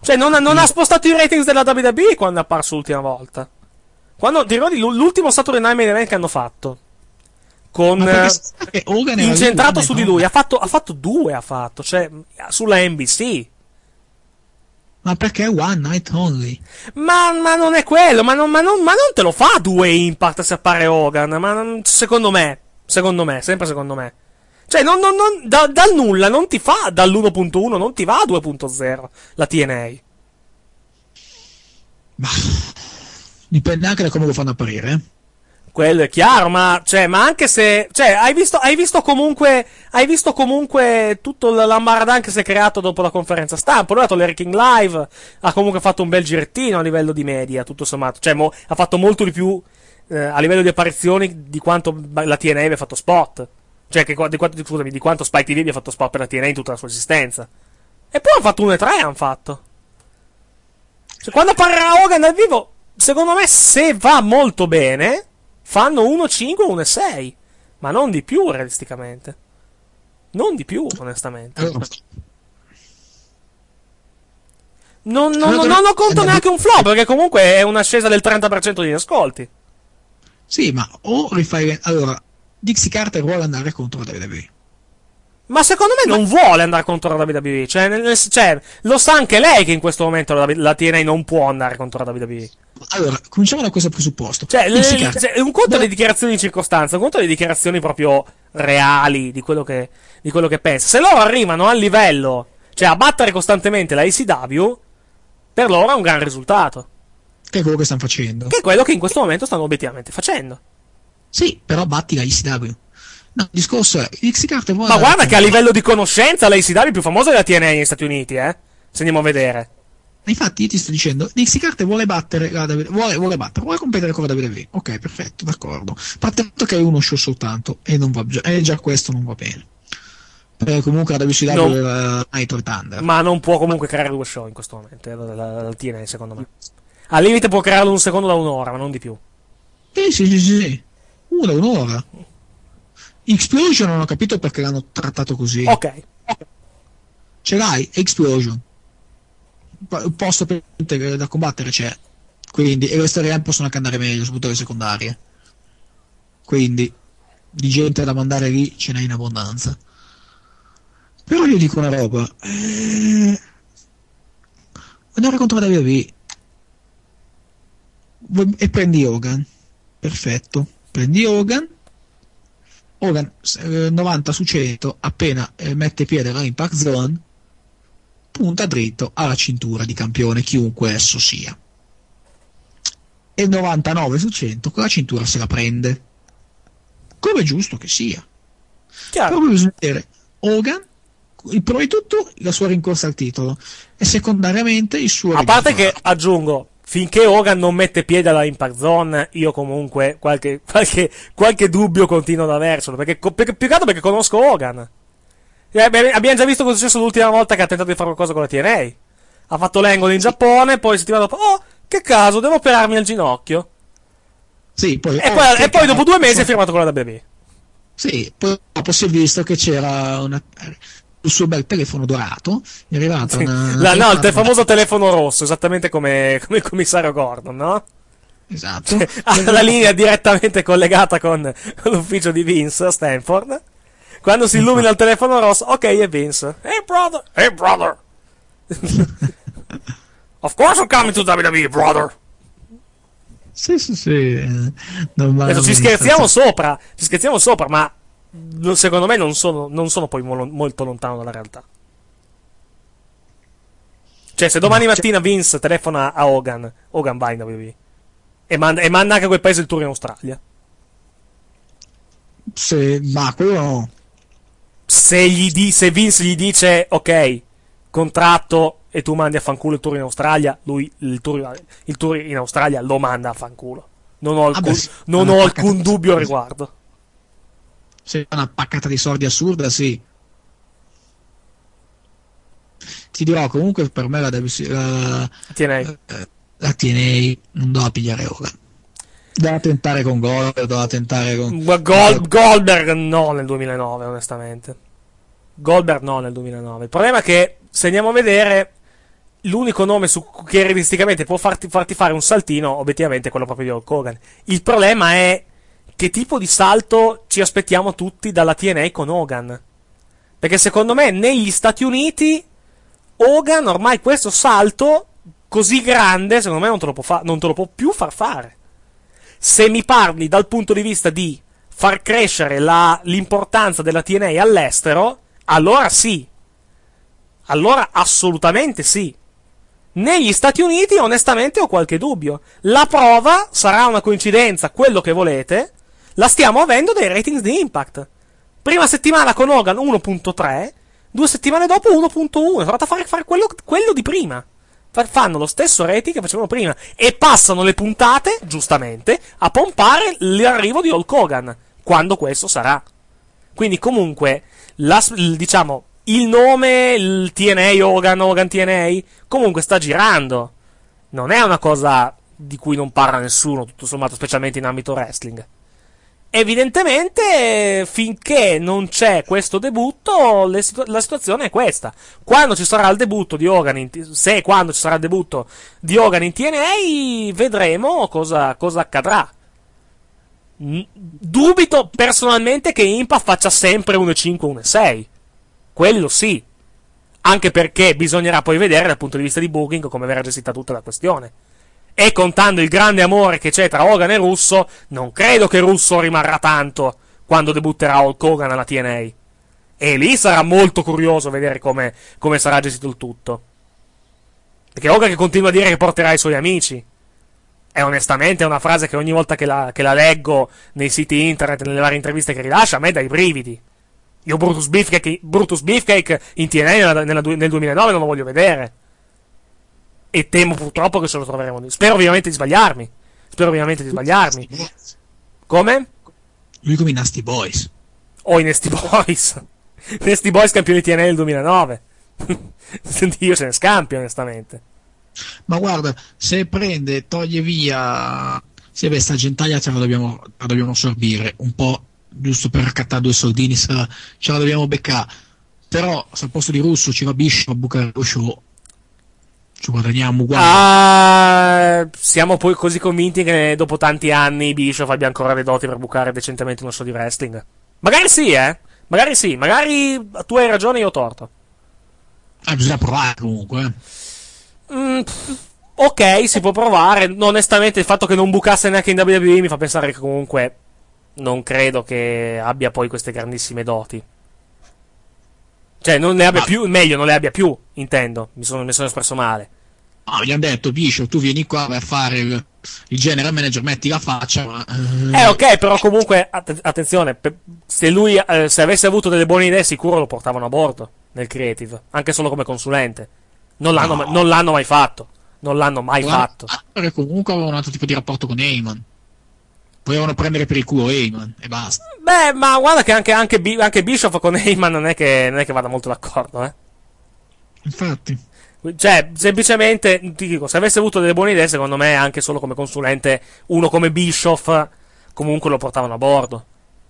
[SPEAKER 1] Cioè, non, non ha spostato i ratings della WWE quando è apparso l'ultima volta. Quando, ti ricordi l'ultimo Saturday Night Main Event che hanno fatto? Con,
[SPEAKER 2] perché
[SPEAKER 1] incentrato su di lui. Ha fatto, ha fatto due, ha fatto. Cioè, sulla NBC.
[SPEAKER 2] Ma perché one night only?
[SPEAKER 1] Ma, ma non è quello, ma non, ma, non, ma non, te lo fa due impact se appare Hogan, ma non, secondo me, secondo me, sempre secondo me. Cioè, non, non, non, da, dal nulla non ti fa dall'1.1, non ti va a 2.0 la TNA.
[SPEAKER 2] Bah, dipende anche da come lo fanno apparire, eh
[SPEAKER 1] quello è chiaro, ma, cioè, ma anche se, cioè, hai visto, hai visto comunque, hai visto comunque tutto l'ambaradan che si è creato dopo la conferenza stampa. Lui ha dato l'Eriking Live, ha comunque fatto un bel girettino a livello di media, tutto sommato. Cioè, mo, ha fatto molto di più, eh, a livello di apparizioni di quanto la TNA abbia fatto spot. Cioè, che, di, quanto, scusami, di quanto Spike TV abbia fatto spot per la TNA in tutta la sua esistenza. E poi hanno fatto 1 e 3, hanno fatto. Cioè, quando apparirà Hogan dal vivo, secondo me, se va molto bene, fanno 1,5 o 1,6, ma non di più realisticamente. Non di più, onestamente. Non, non, non, non ho conto neanche un flop, perché comunque è un'ascesa del 30% degli ascolti.
[SPEAKER 2] Sì, ma o rifai... Allora, Dixie Carter vuole andare contro la WWE.
[SPEAKER 1] Ma secondo me non vuole andare contro la WWE. Cioè, nel, cioè, lo sa anche lei che in questo momento la, la TNA non può andare contro la WWE.
[SPEAKER 2] Allora, cominciamo da questo presupposto.
[SPEAKER 1] Cioè, le, cioè un conto le dichiarazioni di circostanza, un conto le dichiarazioni proprio reali di quello che, di quello che pensa. Se loro arrivano al livello, cioè a battere costantemente la ACW, per loro è un gran risultato.
[SPEAKER 2] Che è quello che stanno facendo.
[SPEAKER 1] Che è quello che in questo momento stanno obiettivamente facendo.
[SPEAKER 2] Sì, però batti la ACW. No, il discorso è, X Carte vuole...
[SPEAKER 1] Ma guarda che a livello di conoscenza l'ACW è più famosa della TNA negli Stati Uniti, eh? Se andiamo a vedere.
[SPEAKER 2] Infatti io ti sto dicendo, Dixie Carte vuole battere WWE, vuole, vuole battere, vuole competere con la WWE. Ok, perfetto, d'accordo. Partendo che è uno show soltanto e non va già, e già questo non va bene. Perché comunque la WCW no. è la Night Thunder.
[SPEAKER 1] Ma non può comunque creare due show in questo momento, la, la, la TNA secondo me. Al limite può crearlo un secondo da un'ora, ma non di più.
[SPEAKER 2] Sì, sì, sì, sì. Una, un'ora. Explosion non ho capito perché l'hanno trattato così.
[SPEAKER 1] Ok.
[SPEAKER 2] Ce l'hai, Explosion. Posto per, da combattere c'è. Quindi, e le storie possono andare meglio, soprattutto le secondarie. Quindi, di gente da mandare lì ce n'è in abbondanza. Però io dico una roba. Eh... Andare contro la WWE. E prendi Hogan. Perfetto. Prendi Hogan Hogan 90 su 100 appena eh, mette piede alla impact zone punta dritto alla cintura di campione chiunque esso sia e 99 su 100 con la cintura se la prende come è giusto che sia Chiaro. proprio bisogna vedere Hogan prima di tutto la sua rincorsa al titolo e secondariamente il suo
[SPEAKER 1] a parte che aggiungo finché Hogan non mette piede alla Impact Zone, io comunque qualche, qualche, qualche dubbio continuo ad avercelo. Perché, perché, più che altro perché conosco Hogan. Eh, abbiamo già visto cosa è successo l'ultima volta che ha tentato di fare qualcosa con la TNA. Ha fatto l'angle in Giappone, poi settimana dopo, oh, che caso, devo operarmi al ginocchio.
[SPEAKER 2] Sì, poi,
[SPEAKER 1] e, oh, poi, e poi dopo due mesi ha firmato con la WB.
[SPEAKER 2] Sì, poi dopo si è visto che c'era una, il suo bel telefono dorato, è arrivata sì. una,
[SPEAKER 1] una la, No, il te- famoso telefono rosso, esattamente come, come il commissario Gordon, no?
[SPEAKER 2] Esatto.
[SPEAKER 1] Cioè, ha la linea direttamente collegata con l'ufficio di Vince a Stanford. Quando si illumina il telefono rosso, ok, è Vince. Hey brother, hey brother. of course I'm coming to WWE, brother.
[SPEAKER 2] Sì, sì, sì.
[SPEAKER 1] Adesso ci scherziamo sopra, ci scherziamo sopra, ma secondo me non sono, non sono poi mo- molto lontano dalla realtà. Cioè, se domani mattina. Vince telefona a Hogan, Hogan va in WWE e manda, e manda anche a quel paese il tour in Australia.
[SPEAKER 2] Se, ma quello no.
[SPEAKER 1] Se, di, se Vince gli dice, ok, contratto e tu mandi a fanculo il tour in Australia, lui il tour, il tour in Australia lo manda a fanculo. Non ho alcun, ah non ho alcun dubbio al riguardo.
[SPEAKER 2] Se è una paccata di soldi assurda, sì. Ti dirò comunque per me la, la,
[SPEAKER 1] TNA.
[SPEAKER 2] Eh, la TNA non doveva pigliare ora. Doveva tentare con Goldberg, doveva tentare con...
[SPEAKER 1] Gold, Goldberg no nel 2009, onestamente. Goldberg no nel 2009. Il problema è che, se andiamo a vedere, l'unico nome su, che realisticamente può farti, farti, fare un saltino, obiettivamente, è quello proprio di Hulk Hogan. Il problema è che tipo di salto ci aspettiamo tutti dalla TNA con Hogan. Perché secondo me negli Stati Uniti Hogan ormai questo salto così grande, secondo me non te lo può, fa- non te lo può più far fare. Se mi parli dal punto di vista di far crescere la, l'importanza della TNA all'estero, allora sì. Allora assolutamente sì. Negli Stati Uniti, onestamente, ho qualche dubbio. La prova sarà una coincidenza, quello che volete, la stiamo avendo dai ratings di Impact. Prima settimana con Hogan 1.3, due settimane dopo 1.1. Sono andato a fare, fare quello, quello, di prima. Fanno lo stesso rating che facevano prima e passano le puntate, giustamente, a pompare l'arrivo di Hulk Hogan, quando questo sarà. Quindi, comunque, la, diciamo, il nome, il TNA Hogan, Hogan TNA, comunque sta girando. Non è una cosa di cui non parla nessuno, tutto sommato, specialmente in ambito wrestling. Evidentemente, finché non c'è questo debutto, situ- la situazione è questa. Quando ci sarà il debutto di Hogan, in t- se quando ci sarà il debutto di Hogan in TNA, vedremo cosa, cosa accadrà. dubito personalmente che Impa faccia sempre 1-5, 1-6. Quello sì. Anche perché bisognerà poi vedere dal punto di vista di booking come verrà gestita tutta la questione e contando il grande amore che c'è tra Hogan e Russo, non credo che Russo rimarrà tanto quando debutterà Hulk Hogan alla TNA. E lì sarà molto curioso vedere come, come sarà gestito il tutto. Perché Hogan che continua a dire che porterà i suoi amici. E onestamente è una frase che ogni volta che la, che la leggo nei siti internet, nelle varie interviste che rilascia, a me dà i brividi. Io Brutus Beefcake, Brutus Beefcake in TNA nella, nella, nel 2009 non lo voglio vedere e temo purtroppo che se lo troveremo. Spero ovviamente di sbagliarmi. Spero ovviamente di sbagliarmi. Come?
[SPEAKER 2] Lui come i Nasty Boys.
[SPEAKER 1] O i Nasty Boys. Nasty Boys campioni TNA nel 2009. Io se ne scampi, onestamente.
[SPEAKER 2] Ma guarda, se prende, toglie via. Se beh, sta gentaglia ce la dobbiamo, la dobbiamo sorbire. Un po' giusto per raccattare due soldini, ce la, dobbiamo beccare. Però, se al posto di Russo ci va Bishop a bucare lo show, ci guadagniamo uguale.
[SPEAKER 1] Ah, siamo poi così convinti che dopo tanti anni Bishop abbia ancora le doti per bucare decentemente uno show di wrestling. Magari sì, eh. Magari sì, magari tu hai ragione, io ho torto.
[SPEAKER 2] Eh, bisogna provare comunque.
[SPEAKER 1] Mm, ok, si può provare. Onestamente, il fatto che non bucasse neanche in WWE mi fa pensare che comunque non credo che abbia poi queste grandissime doti. Cioè, non ne abbia Ma... più, meglio, non le abbia più, intendo. Mi sono, mi sono espresso male.
[SPEAKER 2] No, gli hanno detto, Bishop, tu vieni qua per fare il, il general manager, metti la faccia. Ma...
[SPEAKER 1] Eh, ok, però comunque, att- attenzione, se lui, eh, se avesse avuto delle buone idee, sicuro lo portavano a bordo nel creative, anche solo come consulente. Non l'hanno, no. non l'hanno mai fatto. Non l'hanno mai fatto.
[SPEAKER 2] Perché comunque avevano un altro tipo di rapporto con Heyman. Volevano prendere per il culo Heyman e basta.
[SPEAKER 1] Beh, ma guarda che anche, anche, anche Bischoff con Heyman non è, che, non è che vada molto d'accordo, eh.
[SPEAKER 2] Infatti.
[SPEAKER 1] Cioè, semplicemente, ti dico, se avesse avuto delle buone idee, secondo me, anche solo come consulente, uno come Bischoff, comunque lo portavano a bordo.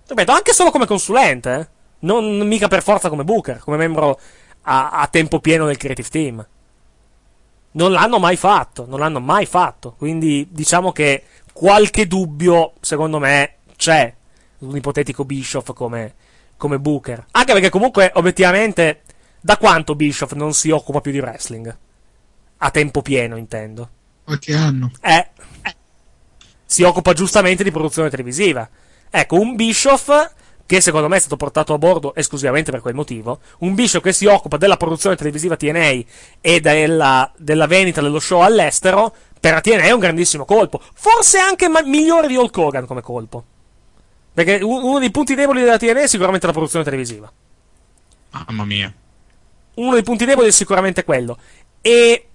[SPEAKER 1] Ripeto, anche solo come consulente, eh? Non mica per forza come Booker, come membro a, a tempo pieno del creative team. Non l'hanno mai fatto, non l'hanno mai fatto. Quindi, diciamo che qualche dubbio, secondo me, c'è. Un ipotetico Bischoff come, come Booker. Anche perché comunque, obiettivamente, da quanto Bischoff non si occupa più di wrestling? A tempo pieno, intendo.
[SPEAKER 2] Qualche anno.
[SPEAKER 1] Eh. Si occupa giustamente di produzione televisiva. Ecco, un Bischoff che secondo me è stato portato a bordo esclusivamente per quel motivo, un Bischoff che si occupa della produzione televisiva TNA e della, della vendita dello show all'estero, per la TNA è un grandissimo colpo. Forse anche ma- migliore di Hulk Hogan come colpo. Perché uno dei punti deboli della TNA è sicuramente la produzione televisiva.
[SPEAKER 2] Mamma mia
[SPEAKER 1] uno dei punti deboli è sicuramente quello. E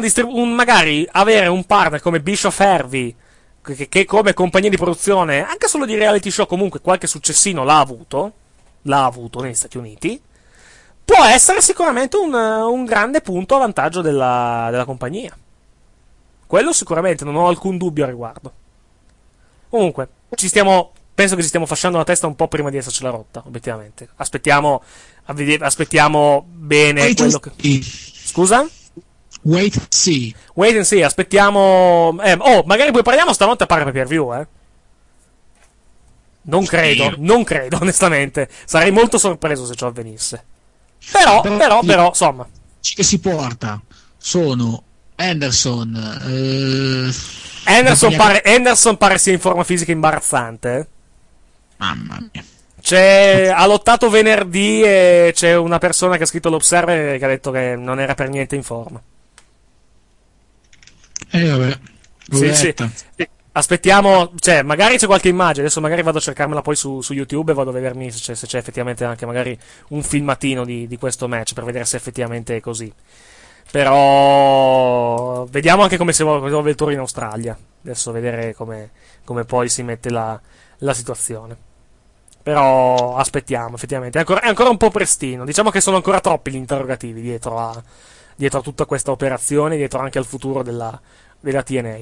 [SPEAKER 1] distribu- un, magari avere un partner come Bishop Hervey, che, che, come compagnia di produzione, anche solo di reality show, comunque qualche successino l'ha avuto, l'ha avuto negli Stati Uniti, può essere sicuramente un, un grande punto a vantaggio della, della compagnia. Quello sicuramente, non ho alcun dubbio a riguardo. Comunque, ci stiamo penso che ci stiamo fasciando la testa un po' prima di essercela rotta, obiettivamente. Aspettiamo, aspettiamo bene
[SPEAKER 2] Wait
[SPEAKER 1] quello che. Scusa?
[SPEAKER 2] Wait and see.
[SPEAKER 1] Wait and see, aspettiamo. Eh, oh, magari poi parliamo stanotte a pare per view, eh. Non credo, non credo, onestamente. Sarei molto sorpreso se ciò avvenisse. Però, però, però, però insomma.
[SPEAKER 2] Che si porta sono Anderson. Eh,
[SPEAKER 1] Anderson, pare, Anderson pare sia in forma fisica imbarazzante. Eh?
[SPEAKER 2] Mamma mia.
[SPEAKER 1] C'è, ha lottato venerdì e c'è una persona che ha scritto l'Observer che ha detto che non era per niente in forma.
[SPEAKER 2] Eh vabbè.
[SPEAKER 1] Sì, sì. Aspettiamo, cioè, magari c'è qualche immagine. Adesso magari vado a cercarmela poi su, su YouTube e vado a vedermi se c'è, se c'è, effettivamente anche magari un filmatino di, di questo match per vedere se effettivamente è così. Però vediamo anche come si evolve il tour in Australia. Adesso vedere come, come poi si mette la, la situazione. Però aspettiamo, effettivamente. È ancora, è ancora, un po' prestino. Diciamo che sono ancora troppi gli interrogativi dietro a, dietro a tutta questa operazione, dietro anche al futuro della, della, TNA.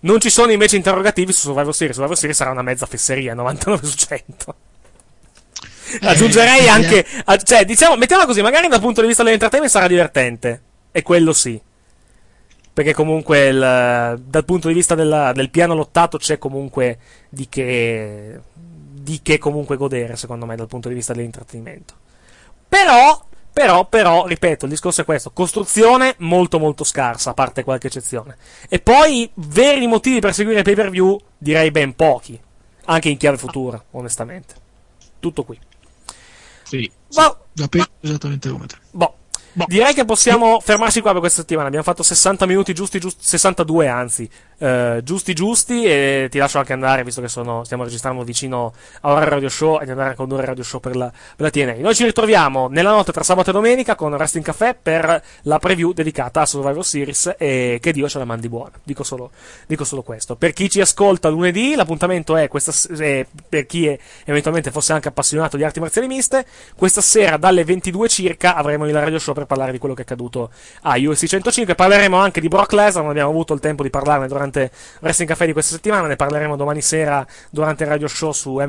[SPEAKER 1] Non ci sono invece interrogativi su Survivor Series. Survivor Series sarà una mezza fesseria, 99 su 100. Eh, Aggiungerei eh, anche. A, cioè, diciamo, mettiamola così, magari dal punto di vista dell'entertainment sarà divertente. E quello sì. Perché comunque il, dal punto di vista della, del piano lottato c'è comunque di che di che comunque godere, secondo me, dal punto di vista dell'intrattenimento. Però, però, però, ripeto, il discorso è questo: costruzione molto, molto scarsa, a parte qualche eccezione. E poi, veri motivi per seguire pay per view, direi ben pochi. Anche in chiave futura, onestamente. Tutto qui.
[SPEAKER 2] Sì. Boh, la penso esattamente come te.
[SPEAKER 1] Boh. Boh. Direi che possiamo fermarsi qua per questa settimana. Abbiamo fatto 60 minuti giusti, giusti 62 anzi, eh, giusti giusti e ti lascio anche andare visto che sono, stiamo registrando vicino a Ora Radio Show e di andare a condurre Radio Show per la, per la TNA. Noi ci ritroviamo nella notte tra sabato e domenica con Resting Café per la preview dedicata a Survivor Series e che Dio ce la mandi buona. Dico solo, dico solo questo. Per chi ci ascolta lunedì, l'appuntamento è questa, eh, per chi è, eventualmente fosse anche appassionato di arti marziali miste, questa sera dalle 22 circa avremo il Radio Show per parlare di quello che è accaduto a UFC 105. Parleremo anche di Brock Lesnar, non abbiamo avuto il tempo di parlarne durante Wrestling Café di questa settimana, ne parleremo domani sera durante il radio show su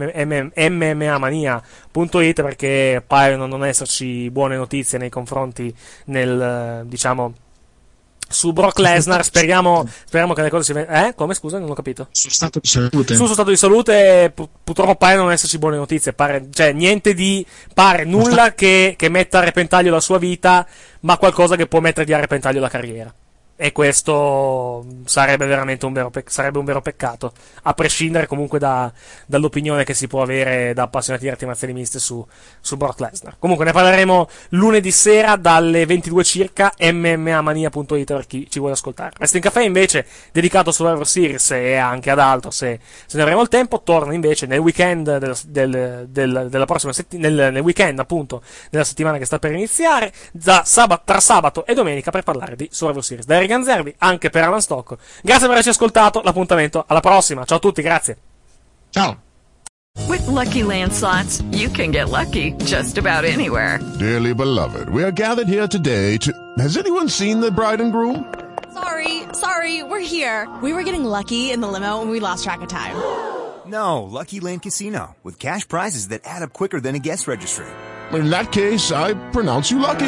[SPEAKER 1] mmamania.it perché paiono non esserci buone notizie nei confronti nel, diciamo, su Brock Lesnar. Speriamo, speriamo, che le cose si vengano. Eh? Come scusa? Non ho capito.
[SPEAKER 2] Sul stato di salute.
[SPEAKER 1] Sul suo stato di salute, purtroppo pare non esserci buone notizie. Pare, cioè, niente di. Pare nulla che, che metta a repentaglio la sua vita, ma qualcosa che può mettergli a repentaglio la carriera. E questo sarebbe veramente un vero, pe- sarebbe un vero peccato, a prescindere comunque da, dall'opinione che si può avere da appassionati di arti marziali miste su, su Brock Lesnar. Comunque ne parleremo lunedì sera dalle 22 circa, mmamania.it per chi ci vuole ascoltare. Wrestling Café invece, dedicato a Survivor Series e anche ad altro se, se ne avremo il tempo, torna invece nel weekend del, del, del, della prossima settimana, nel, nel, weekend appunto, della settimana che sta per iniziare, sabato, tra sabato e domenica per parlare di Survivor Series. Da Ganzervi, anche per Alan Stocco. Grazie per averci ascoltato, l'appuntamento alla prossima. Ciao a tutti, grazie.
[SPEAKER 2] Ciao.
[SPEAKER 3] With Lucky Land slots, you can get lucky just about anywhere.
[SPEAKER 4] Dearly beloved, we are gathered here today to. Has anyone seen the bride and groom?
[SPEAKER 5] Sorry, sorry, we're here. We were getting lucky in the limo and we lost track of time.
[SPEAKER 6] No, Lucky Land Casino, with cash prizes that add up quicker than a guest registry.
[SPEAKER 4] In that case, I pronounce you lucky.